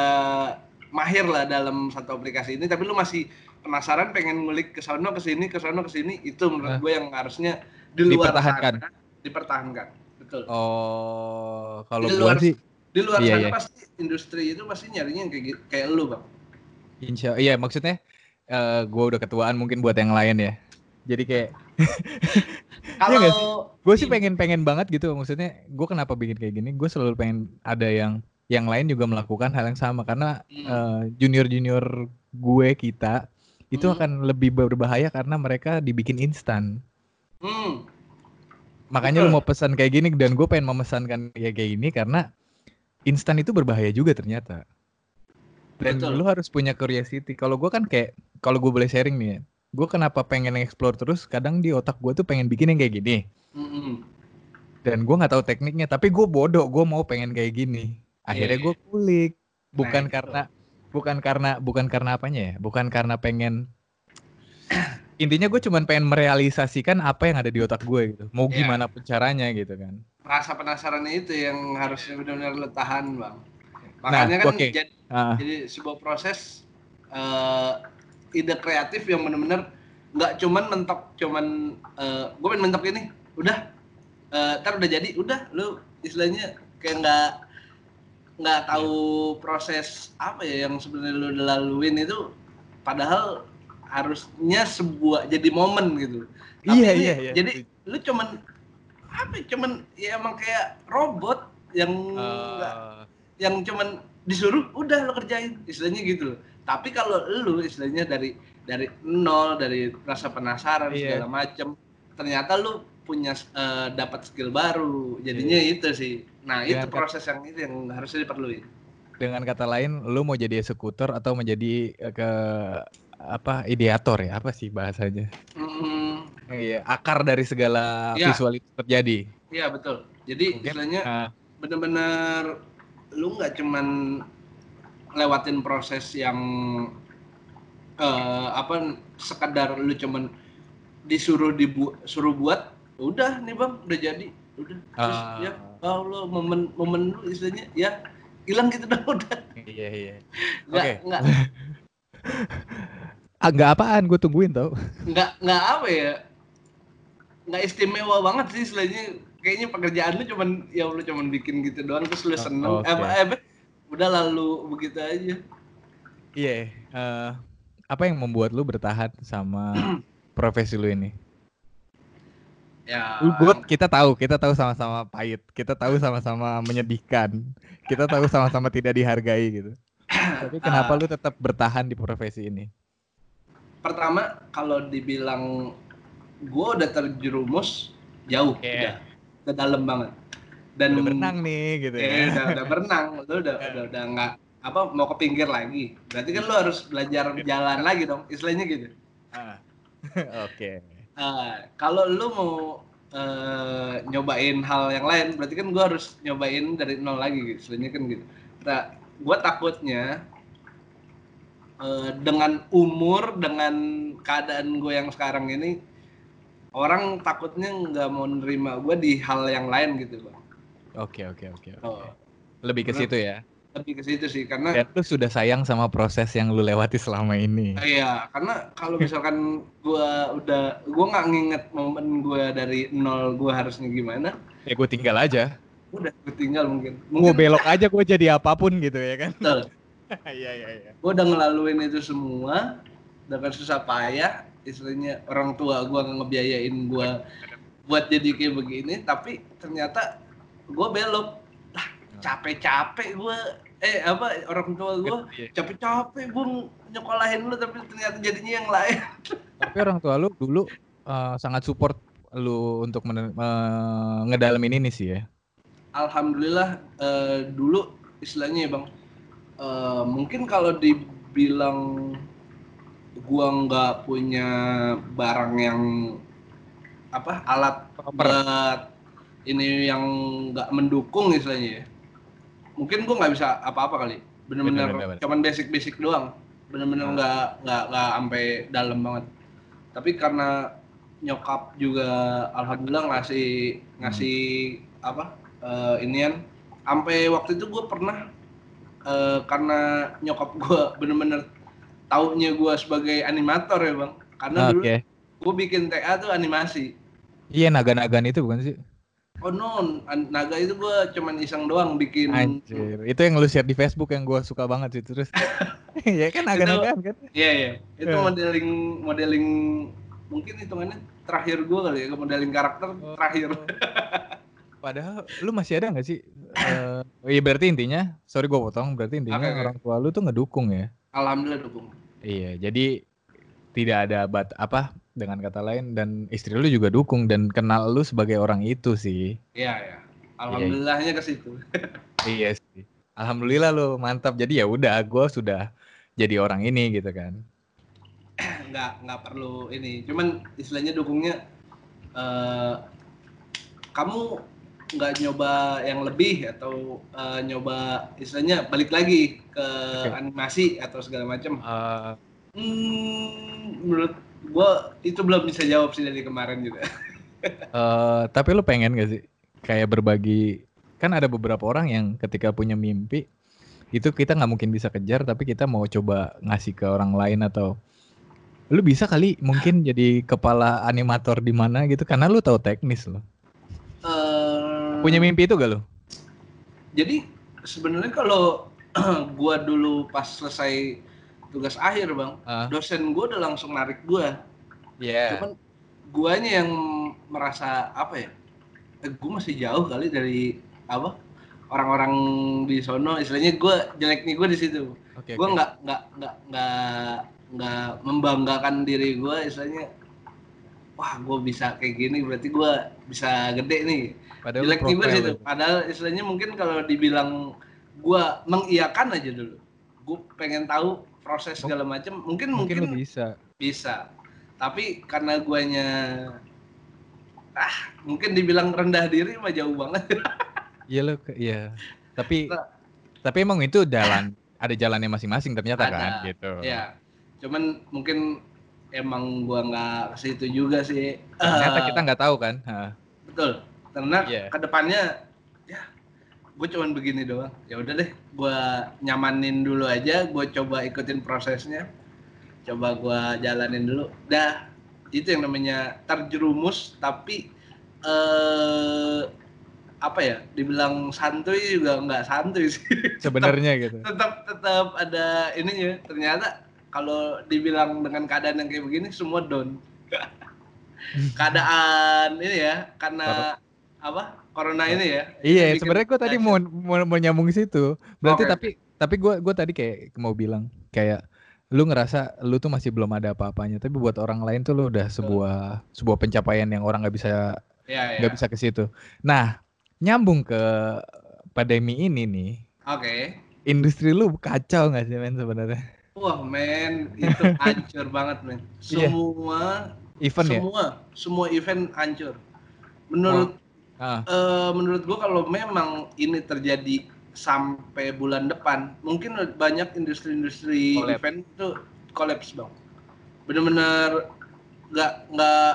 mahir lah dalam satu aplikasi ini, tapi lu masih penasaran pengen ngulik ke sono ke sini ke sono ke sini itu menurut Nah. gue yang harusnya di luar Dipertahankan. sana, dipertahankan betul Oh, kalau Di gua luar- sih di luar Iya, sana iya. pasti industri itu pasti nyarinya yang kayak gitu, kayak lu bang insya iya maksudnya eh gua udah ketuaan mungkin buat yang lain ya. Jadi kayak Iya kalau gue sih pengen pengen banget gitu maksudnya gue kenapa bikin kayak gini gue selalu pengen ada yang yang lain juga melakukan hal yang sama karena Hmm. junior junior gue kita itu Hmm. akan lebih berbahaya karena mereka dibikin instan hmm, makanya lu Betul. mau pesan kayak gini dan gue pengen memesankan ya kayak gini karena instan itu berbahaya juga ternyata dan Betul. lu harus punya curiosity kalau gue kan kayak kalau gue boleh sharing nih ya gue kenapa pengen explore terus? Kadang di otak gue tuh pengen bikin yang kayak gini. Hmm, hmm. dan gue nggak tahu tekniknya tapi gue bodoh gue mau pengen kayak gini. Akhirnya Iya, gue kulik. Bukan Nah, itu. karena bukan karena bukan karena apanya ya? Bukan karena pengen intinya gue cuman pengen merealisasikan apa yang ada di otak gue gitu. Mau Iya. gimana pun caranya gitu kan. Rasa penasarannya itu yang harusnya benar-benar lu tahan bang. Nah, makanya kan oke. jadi, Ah, jadi sebuah proses eh, ide kreatif yang benar-benar nggak cuman mentok cuman eh, gue pengen mentok ini udah eh, ntar udah jadi udah lu istilahnya kayak nggak nggak tahu proses apa ya yang sebenarnya lu laluin itu padahal harusnya sebuah jadi momen gitu. Tapi iya iya iya jadi lu cuman apa ya, cuman ya emang kayak robot yang nggak Eh, yang cuman disuruh udah lo kerjain istilahnya gitu loh tapi kalau lu istilahnya dari dari nol dari rasa penasaran Iya. segala macem ternyata lu punya eh, dapat skill baru. Jadinya itu sih. Nah itu Dengan kat- proses yang itu yang harusnya diperluin dengan kata lain lu mau jadi eksekutor atau menjadi eh, ke apa ideator ya? Apa sih bahasanya? Hmm, iya akar dari segala Iya. visual itu terjadi. Iya betul. Jadi Mungkin, istilahnya Ah, bener-bener lu nggak cuman lewatin proses yang eh, apa sekedar lu cuman disuruh dibu suruh buat udah nih bang udah jadi. Udah terus Ah. ya kalau momen momen lu istilahnya ya hilang gitu dah udah. Iya iya. Nggak Oke. nggak. Ah, nggak apaan gue tungguin tau. Nggak nggak apa ya nggak istimewa banget sih istilahnya. Kayaknya pekerjaan lu cuman ya lu cuman bikin gitu doang terus lu Oh, seneng. Eh, apa- eh, apa, udah lalu begitu aja Iya, eh, apa yang membuat lu bertahan sama profesi lu ini? ya Lu buat kita tahu, kita tahu sama-sama pahit, kita tahu sama-sama menyedihkan, kita tahu sama-sama tidak dihargai gitu. Tapi kenapa Ah. lu tetap bertahan di profesi ini? pertama kalau dibilang gue udah terjerumus jauh Oke. udah, udah dalam banget dan Udah berenang nih gitu eh, ya. udah, udah berenang. Lu udah udah udah nggak apa mau ke pinggir lagi. Berarti kan lu harus belajar jalan lagi dong istilahnya gitu. Ah. Oke. Ah, kalau lu mau eh, nyobain hal yang lain berarti kan gua harus nyobain dari nol lagi gitu istilahnya kan gitu. Nah gue takutnya eh, dengan umur dengan keadaan gue yang sekarang ini orang takutnya nggak mau nerima gue di hal yang lain gitu bang Oke, oke, oke. Oh, Lebih ke situ ya. lebih ke situ sih karena Dan lu sudah sayang sama proses yang lu lewati selama ini. Iya, karena kalau misalkan gua udah gua nggak nginget momen gua dari nol gua harusnya gimana, Ya gue tinggal aja. udah gue tinggal mungkin. Gue Mungkin belok aja gue jadi apa pun gitu ya kan. betul. Iya, iya, iya. Gua udah ngelaluin itu semua dengan susah payah, istilahnya orang tua gua nggak ngebiayain gua buat jadi kayak begini, tapi ternyata gua belok. Lah, capek-capek gua eh apa orang tua gua Iya. capek-capek gua nyokolahin lu tapi ternyata jadinya yang lain. Tapi orang tua lu dulu eh, sangat support lu untuk men- eh, ngedalamin ini sih ya. Alhamdulillah eh, dulu istilahnya ya bang, eh, mungkin kalau dibilang gua nggak punya barang yang apa alat Proper. Ini yang nggak mendukung istilahnya ya, mungkin gua nggak bisa apa-apa kali, bener-bener Bener, bener, bener. cuman basic-basic doang, bener-bener Ah. nggak nggak nggak sampai dalam banget. Tapi karena nyokap juga alhamdulillah ngasih ngasih apa eh, inian sampai waktu itu gue pernah eh, karena nyokap gue bener-bener taunya gue sebagai animator ya bang karena dulu Oke. gue bikin TA tuh animasi Iya naga-nagaan itu bukan sih? Oh no, an- naga itu gua cuman iseng doang bikin. Anjir, itu yang lu share di Facebook yang gua suka banget sih terus. ya kan naga-nagaan kan? Iya iya, itu Iya. modeling modeling mungkin hitungannya terakhir gua kali ya, modeling karakter Oh. terakhir. Padahal lu masih ada nggak sih? Eh, iya berarti intinya, sorry gua potong, berarti intinya oke. orang tua lu tuh ngedukung ya? Alhamdulillah dukung. Iya, jadi tidak ada bat apa dengan kata lain dan istri lu juga dukung dan kenal lu sebagai orang itu sih. Iya ya. Alhamdulillahnya ke situ. Iya sih. Alhamdulillah lu mantap. Jadi ya udah, gua sudah jadi orang ini gitu kan. nggak nggak perlu ini. Cuman istilahnya dukungnya eh kamu nggak nyoba yang lebih atau eh, nyoba istilahnya balik lagi ke Oke. animasi atau segala macam. Eh, Hmm, menurut gua itu belum bisa jawab sih dari kemarin juga. eh, tapi lu pengen gak sih kayak berbagi? Kan ada beberapa orang yang ketika punya mimpi itu kita nggak mungkin bisa kejar, tapi kita mau coba ngasih ke orang lain atau lu bisa kali mungkin jadi kepala animator di mana gitu karena lu tahu teknis lo. Eh, Punya mimpi itu gak lu? Jadi sebenarnya kalau gua dulu pas selesai tugas akhir bang, Ah. dosen gua udah langsung narik gua. Iya. Cuman guanya yang merasa apa ya? Eh, gua masih jauh kali dari apa orang-orang di sono. Istilahnya gua jeleknya gua di situ. Gua oke. nggak nggak nggak nggak nggak membanggakan diri gua. Istilahnya, wah gua bisa kayak gini berarti gua bisa gede nih. Padahal Jelek nih profile situ. Padahal istilahnya mungkin kalau dibilang gua mengiyakan aja dulu. Gua pengen tahu proses segala macam. Mungkin Mungkin mungkin bisa. bisa tapi karena guanya ah mungkin dibilang rendah diri mah jauh banget Iya lo, iya. Tapi Nah. tapi emang itu jalan, ada jalannya masing-masing ternyata Ada, kan, gitu. ya cuman mungkin emang gua nggak ke situ juga sih Ternyata Eh, kita nggak tahu kan. Ha. betul karena Iya. ke depannya ya gue cuman begini doang. Ya udah deh gua nyamanin dulu aja gue coba ikutin prosesnya. Coba gua jalanin dulu. Dah itu yang namanya terjerumus tapi eh apa ya dibilang santuy juga nggak santuy sih. Sebenarnya gitu. tetap tetap ada ininya. Ternyata kalau dibilang dengan keadaan yang kayak begini semua down. Keadaan ini ya karena apa corona ini ya Iya, sebenarnya gue tadi mau, mau mau nyambung ke situ. Berarti Oke. tapi tapi gue gue tadi kayak mau bilang kayak lu ngerasa lu tuh masih belum ada apa-apanya, tapi buat orang lain tuh lu udah sebuah sebuah pencapaian yang orang nggak bisa ya nggak ya bisa ke situ. Nah, nyambung ke pandemi ini nih, oke industri lu kacau nggak sih men sebenarnya? wah men itu hancur banget men Iya. semua Event ya? semua semua event hancur menurut Ah, eh, menurut gua kalau memang ini terjadi sampai bulan depan mungkin banyak industri-industri Collapse. event itu kolaps bang. Bener-bener nggak nggak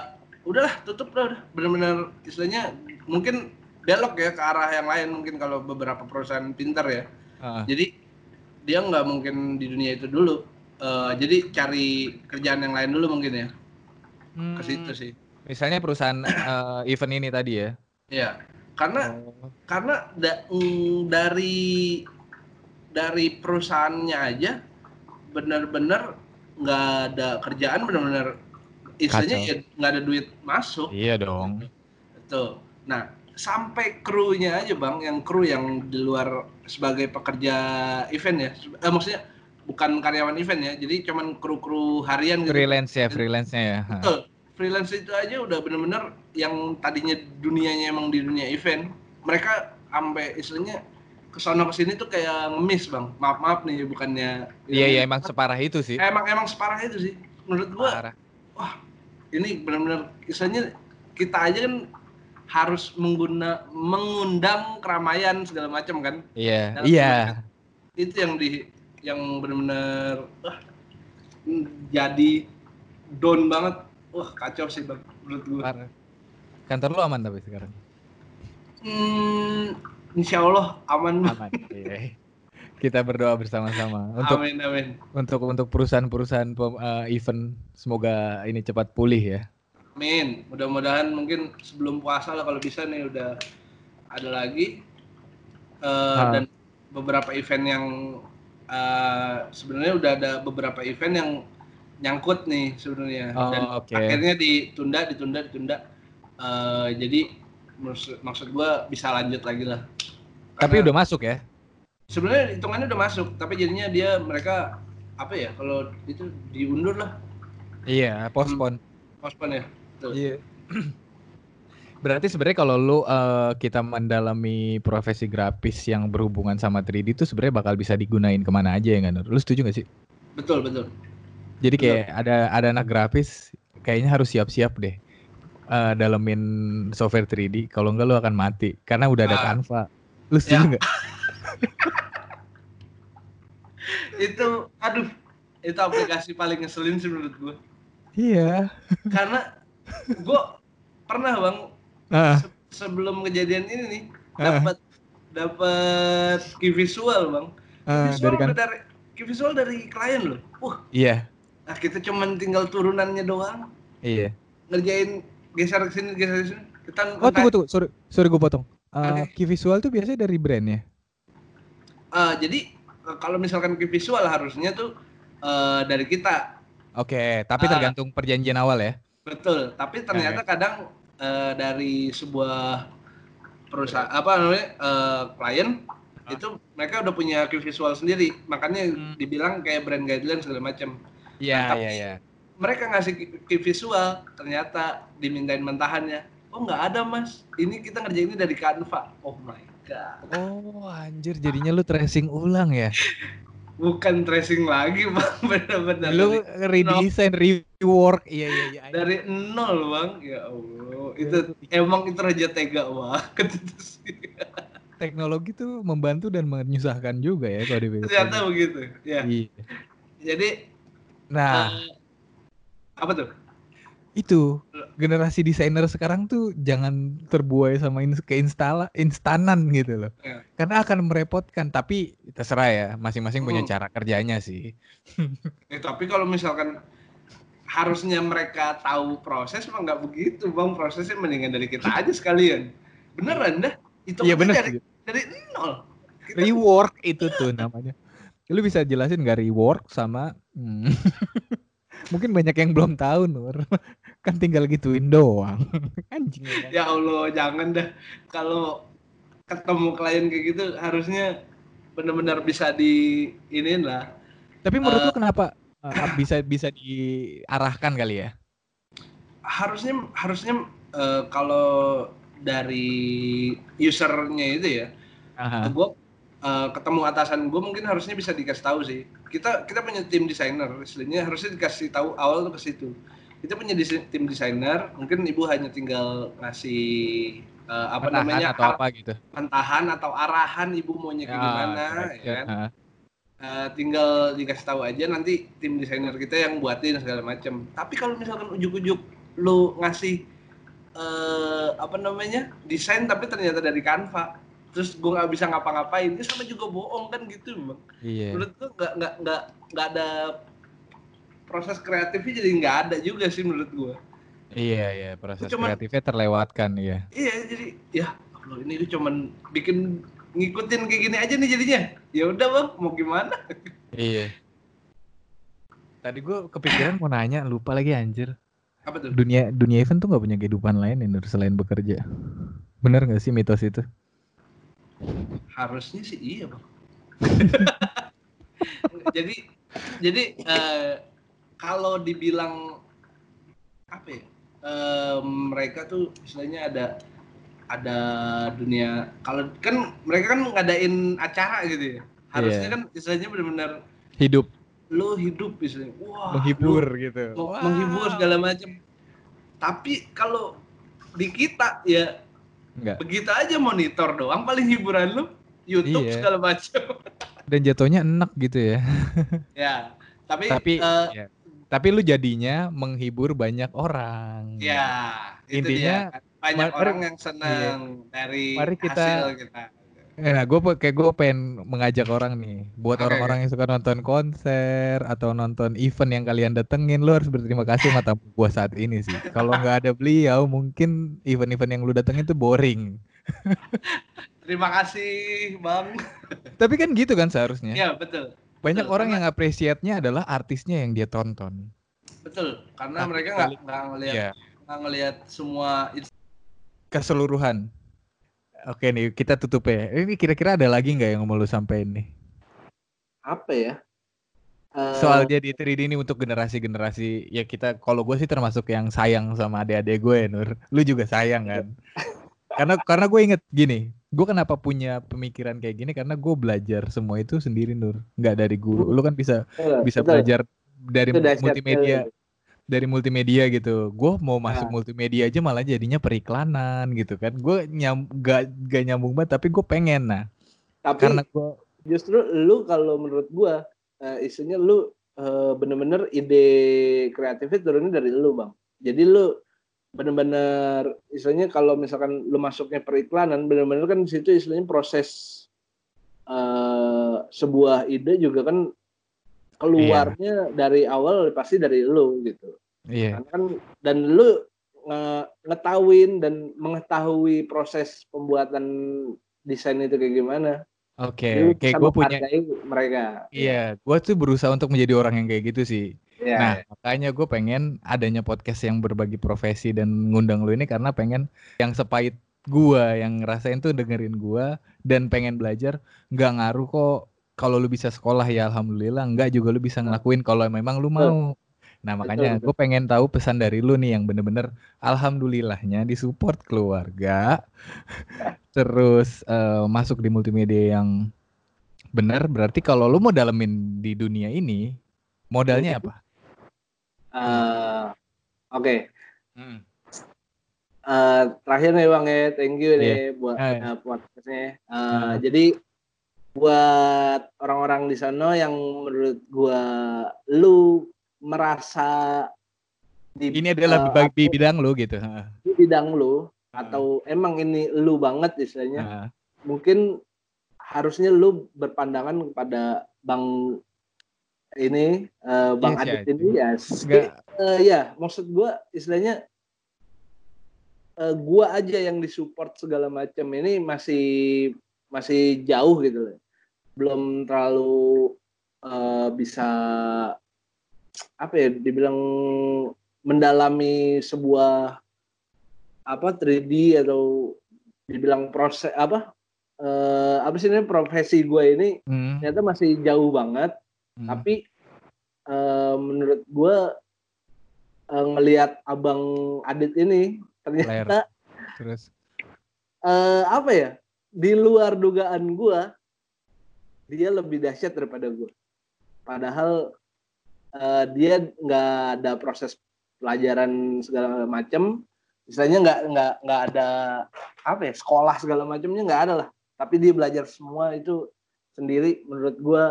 udahlah tutup dah udah. Bener-bener istilahnya mungkin belok ya ke arah yang lain mungkin kalau beberapa perusahaan pintar ya. Ah. jadi dia nggak mungkin di dunia itu dulu. Eh, jadi cari kerjaan yang lain dulu mungkin ya. Ke situ Hmm, sih. Misalnya perusahaan eh, event ini tadi ya. Ya karena Oh, karena da- mm, dari dari perusahaannya aja benar-benar nggak ada kerjaan benar-benar istilahnya ya nggak ada duit masuk iya dong. Betul. Nah, sampai krunya aja bang, yang kru yang di luar sebagai pekerja event ya, eh, maksudnya bukan karyawan event ya, jadi cuman kru-kru harian gitu. Freelance ya, freelance-nya ya. Betul. Freelance itu aja udah bener-bener yang tadinya dunianya emang di dunia event, mereka sampai istilahnya ke sana ke sini tuh kayak ngemis bang. Maaf maaf nih bukannya. Iya iya emang separah itu sih. Emang emang separah itu sih. Menurut gua Parah. ini benar-benar kisahnya kita aja kan harus mengguna mengundang keramaian segala macam kan Iya, Dalam iya. itu yang di yang benar-benar wah, jadi down banget wah kacau sih bang menurut gua Parah. Kantor lu aman tapi sekarang. hmm, insya Allah aman. Aman. Iya. Kita berdoa bersama-sama untuk amin amin untuk untuk perusahaan-perusahaan eh, event semoga ini cepat pulih ya. Amin. Mudah-mudahan mungkin sebelum puasa lah kalau bisa nih udah ada lagi. Uh, Ah. Dan beberapa event yang uh, sebenarnya udah ada beberapa event yang nyangkut nih sebenarnya. Oh, Dan oke. akhirnya ditunda, ditunda, ditunda. Uh, jadi maksud, maksud gua bisa lanjut lagi lah. Tapi Karena udah masuk ya? sebenarnya hitungannya udah masuk, tapi jadinya dia mereka apa ya kalau itu diundur lah, Iya, postpone. postpone ya. Iya. Berarti sebenarnya kalau lu eh, kita mendalami profesi grafis yang berhubungan sama 3D itu sebenarnya bakal bisa digunain ke mana aja ya nggak Nur? Lu setuju gak sih? Betul, betul. Jadi kayak ada ada anak grafis kayaknya harus siap-siap deh eh, dalemin software 3D. Kalau enggak lu akan mati karena udah ada Ah. Canva. Lu setuju Ya. nggak? itu aduh itu aplikasi paling ngeselin sih menurut gue Iya. karena gue pernah bang Ah, se- sebelum kejadian ini nih dapat dapat key visual bang Key ah, visual dari kan? dari key visual dari klien loh wah Iya, nah kita cuman tinggal turunannya doang iya. ngerjain geser ke sini geser ke sini kita Oh tunggu tunggu, sorry, sorry gue potong. Eh, Oke. key visual tuh biasanya dari brand ya? Eh, jadi eh, kalau misalkan key visual harusnya tuh eh, dari kita Oke, tapi Ah. tergantung perjanjian awal ya. Betul, tapi ternyata kadang eh, dari sebuah perusahaan apa namanya eh, klien itu mereka udah punya key visual sendiri, makanya Hmm. dibilang kayak brand guideline segala macam. Iya, iya, iya. Mereka ngasih visual, ternyata dimintain mentahannya. Oh nggak ada mas, ini kita ngerjainnya dari Canva. Oh my god, Oh, anjir jadinya lu tracing ulang ya. bukan tracing lagi bang, bener-bener lu redesign, rework. Iya, iya, iya. dari nol bang. Ya Allah, itu emang itu raja tega banget itu sih. Teknologi tuh membantu dan menyusahkan juga ya kalau dipikir. Ternyata begitu. Ya. Iya. Jadi Nah, eh, apa tuh? itu generasi desainer sekarang tuh jangan terbuai sama ins keinstala instanan gitu loh. Ya. Karena akan merepotkan, tapi terserah ya, masing-masing punya Hmm. cara kerjanya sih. Eh, tapi kalau misalkan harusnya mereka tahu proses mah nggak begitu bang prosesnya mendingan dari kita aja sekalian beneran dah itu Iya kan bener dari, dari nol Kita- Rework itu tuh namanya. Lu bisa jelasin nggak rework sama hmm. mungkin banyak yang belum tahu Nur. Kan tinggal gituin doang. Anjing. ya kan? ya Allah jangan dah kalau ketemu klien kayak gitu harusnya benar-benar bisa di iniin lah Tapi menurut Eh. lu kenapa uh, bisa bisa diarahkan kali ya? harusnya harusnya eh, kalau dari usernya itu ya Aha. Gue ketemu atasan gue mungkin harusnya bisa dikasih tahu sih. Kita kita punya tim desainer. Istilahnya harusnya dikasih tahu awal tuh ke situ. Kita punya desi- tim desainer. Mungkin ibu hanya tinggal ngasih eh, apa Pentahan namanya atau apa gitu. pentahan atau arahan ibu maunya kayak gimana correct. ya. kan? Ah, Eh, tinggal dikasih tahu aja nanti tim desainer kita yang buatin segala macam tapi kalau misalkan ujuk-ujuk lu ngasih eh apa namanya desain tapi ternyata dari Canva terus gue nggak bisa ngapa-ngapain itu sama juga bohong kan gitu bang Iya. menurut gue nggak nggak nggak nggak ada proses kreatifnya jadi nggak ada juga sih menurut gue Iya, iya, proses Cuman- kreatifnya terlewatkan, iya. iya jadi ya Allah ini tuh cuman bikin ngikutin kayak gini aja nih jadinya ya udah bang mau gimana Iya. Tadi gue kepikiran mau nanya, lupa lagi anjir. apa tuh Dunia dunia event tuh nggak punya kehidupan lain ya Nur, selain bekerja. Bener nggak sih mitos itu? Harusnya sih iya bang jadi jadi eh, kalau dibilang apa ya eh, mereka tuh istilahnya ada ada dunia kalau kan mereka kan ngadain acara gitu ya harusnya Iya. kan istilahnya benar-benar Hidup lu hidup istilahnya wah menghibur lu gitu. Wah. menghibur segala macam tapi kalau di kita ya Enggak. begitu aja monitor doang paling hiburan lu YouTube Iya. segala macam Dan jatuhnya enak gitu ya. ya tapi Tapi eh, ya. tapi lu jadinya menghibur banyak orang. ya itu Intinya, dia kan. banyak mari- orang yang senang dari Mari kita- hasil kita Nah, gue kayak gue pengen mengajak orang nih, buat orang-orang yang suka nonton konser atau nonton event yang kalian datengin, lu harus berterima kasih sama tamu gue saat ini sih. Kalau nggak ada beliau, mungkin event-event yang lu datengin tuh boring. Terima kasih, Bang. Tapi kan gitu kan seharusnya. Iya, betul. Banyak betul, orang karena- yang apresiatnya adalah artisnya yang dia tonton. Betul, karena Nah, mereka nggak ngelihat Iya. ngelihat semua Keseluruhan. Oke nih, kita tutup ya. Ini kira-kira ada lagi nggak yang mau lu sampein nih? Apa ya? Eh, Soal jadi 3D ini untuk generasi-generasi ya kita kalau gue sih termasuk yang sayang sama adik-adik gue Nur. Lu juga sayang kan? karena karena gue inget gini, gue kenapa punya pemikiran kayak gini karena gue belajar semua itu sendiri Nur, nggak dari guru. Lu kan bisa betul, bisa betul. belajar dari multimedia betul. Dari multimedia gitu. Gue mau masuk Nah. multimedia aja malah jadinya periklanan gitu kan. Gue nyam gak, gak nyambung banget tapi gue pengen nah Tapi karena gue justru lu kalau menurut gua eh, isunya lu eh, bener-bener ide kreatifnya turunnya dari lu bang jadi lu bener-bener istilahnya kalau misalkan lu masuknya periklanan bener-bener kan di situ istilahnya proses eh, sebuah ide juga kan keluarnya dari awal pasti dari lu gitu iya Karena kan dan lu nge- ngetahuin dan mengetahui proses pembuatan desain itu kayak gimana oke Lu kayak gue punya mereka. Iya, gue tuh berusaha untuk menjadi orang yang kayak gitu sih. Iya. Nah, makanya gue pengen adanya podcast yang berbagi profesi dan ngundang lu ini karena pengen yang sepahit gue yang ngerasain tuh dengerin gue dan pengen belajar nggak ngaruh kok kalau lu bisa sekolah ya alhamdulillah nggak juga lu bisa ngelakuin kalau memang lu mau. Nah makanya gue pengen tahu pesan dari lu nih yang bener-bener alhamdulillahnya disupport keluarga terus eh, masuk di multimedia yang benar berarti kalau lu mau dalemin di dunia ini modalnya apa? Eh, Oke. Hmm. Eh, terakhir nih bang ya, thank you Iya. nih buat iya. eh, podcastnya. Eh, Ah. Jadi buat orang-orang di sana yang menurut gua lu merasa di, Ini adalah bag- di bidang lu gitu. Di bidang lu atau emang ini lu banget istilahnya. Heeh. mungkin harusnya lu berpandangan kepada bang ini eh, bang Yes, Adit ya, ini ya si- Nggak, eh, ya maksud gua istilahnya eh, gua aja yang disupport segala macam ini masih masih jauh gitu loh belum terlalu eh, bisa apa ya dibilang mendalami sebuah apa 3D atau dibilang proses apa eh, apa sih ini profesi gue ini hmm, ternyata masih jauh banget. Hmm. tapi eh, menurut gue eh, ngelihat abang Adit ini ternyata terus? Eh, apa ya di luar dugaan gue dia lebih dahsyat daripada gue padahal eh, dia nggak ada proses pelajaran segala macam misalnya nggak nggak nggak ada apa ya sekolah segala macamnya nggak ada lah tapi dia belajar semua itu sendiri menurut gue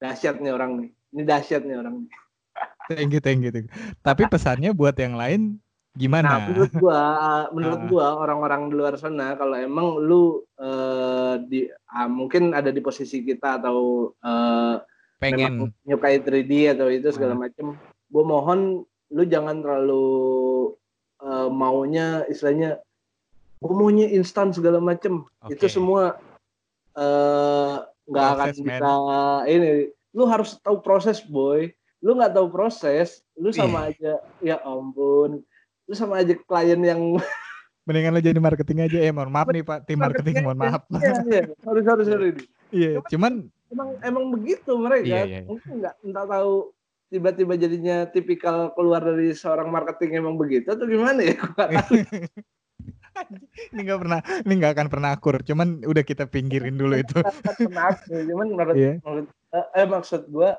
dahsyat nih orang nih ini dahsyat nih orang nih. thank you, thank you, thank you. Tapi pesannya buat yang lain Nah, gimana? menurut gua, menurut Ah. gua orang-orang di luar sana kalau emang lu eh, di ah, mungkin ada di posisi kita atau eh, Pengen nyukai 3D atau itu segala Ah. macam, gua mohon lu jangan terlalu eh, maunya istilahnya gua maunya instan segala macam. Itu Oke. semua eh, nggak akan Proses, man. bisa ini. Lu harus tahu proses, boy. Lu nggak tahu proses, lu sama aja ya ampun. Lu sama aja klien yang mendingan lo jadi marketing aja. Eh, mohon maaf nih Pak, tim marketing, mohon maaf. Iya, iya. Sorry, sorry, sorry. Iya, cuman Emang emang begitu mereka. Iya, iya, iya. Mungkin nggak entah tahu tiba-tiba jadinya tipikal keluar dari seorang marketing emang begitu atau gimana ya? Ini nggak pernah, ini nggak akan pernah akur. Cuman udah kita pinggirin dulu itu. Pernah. Cuman menurut, Iya. menurut eh, eh, maksud gua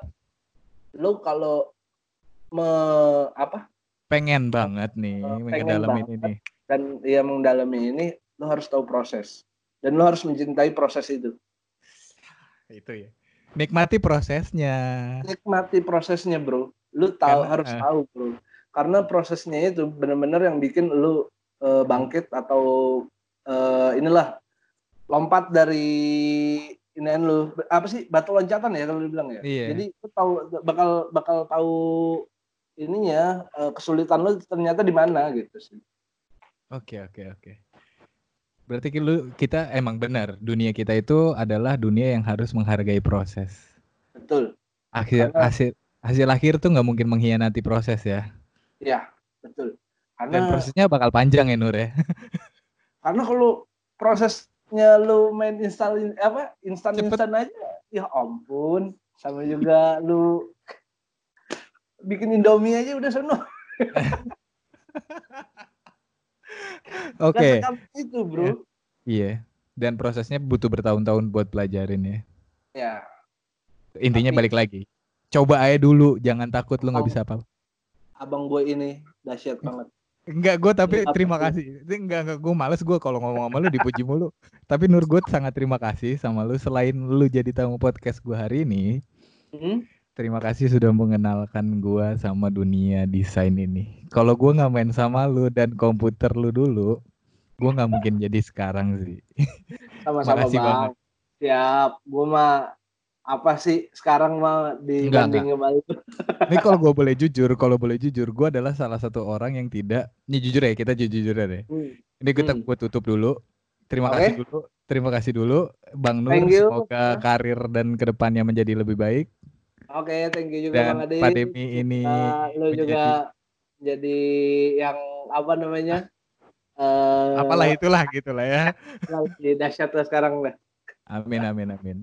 lu kalau me, apa Pengen banget nih Oh, pengen banget. ini. dan dia mendalami ini lu harus tahu proses dan lu harus mencintai proses itu Itu ya. Nikmati prosesnya. nikmati prosesnya bro lu tahu Karena- harus eh. tahu bro karena prosesnya itu benar-benar yang bikin lu eh, bangkit atau eh, inilah lompat dari ini lu apa sih batu loncatan ya kalau dibilang ya. Iya. Jadi lu tahu bakal bakal tahu ininya eh, kesulitan lu ternyata di mana gitu sih. Oke oke oke. Berarti lu kita emang benar dunia kita itu adalah dunia yang harus menghargai proses. Betul. Akhir Karena- hasil hasil akhir tuh nggak mungkin mengkhianati proses ya. Ya, betul. Dan Karena prosesnya bakal panjang ya Nur ya. karena kalau prosesnya lu main install apa instan Cepet. instan aja ya ampun sama juga lu bikin indomie aja udah sono Oke. Segampang itu bro Iya. Dan prosesnya butuh bertahun-tahun buat pelajarin ya. ya Intinya Tapi- balik lagi. Coba aja dulu, jangan takut lu nggak bisa apa. abang gue ini dahsyat banget Enggak, gue tapi terima kasih. Enggak, enggak, gue males gue kalau ngomong sama lu dipuji mulu. Tapi Nur gue sangat terima kasih sama lu. Selain lu jadi tamu podcast gue hari ini, Hmm? Terima kasih sudah mengenalkan gue sama dunia desain ini. Kalau gue nggak main sama lu dan komputer lu dulu, gue nggak mungkin jadi sekarang sih. sama-sama bang banget. siap gue mah apa sih sekarang mah dibanding sama lu Ini kalau gue boleh jujur, kalau boleh jujur, gue adalah salah satu orang yang tidak. Ini jujur ya, kita jujur deh. Hmm. Ini kita Hmm. gue tutup dulu. Terima Oke. kasih dulu. Terima kasih dulu, Bang Nur. Semoga karir dan ke depannya menjadi lebih baik. Oke thank you juga bang Dan Adi pandemi ini Nah, lu menjadi- juga jadi yang apa namanya eh apalah itulah gitulah ya. lagi dahsyat sekarang lah Amin amin amin.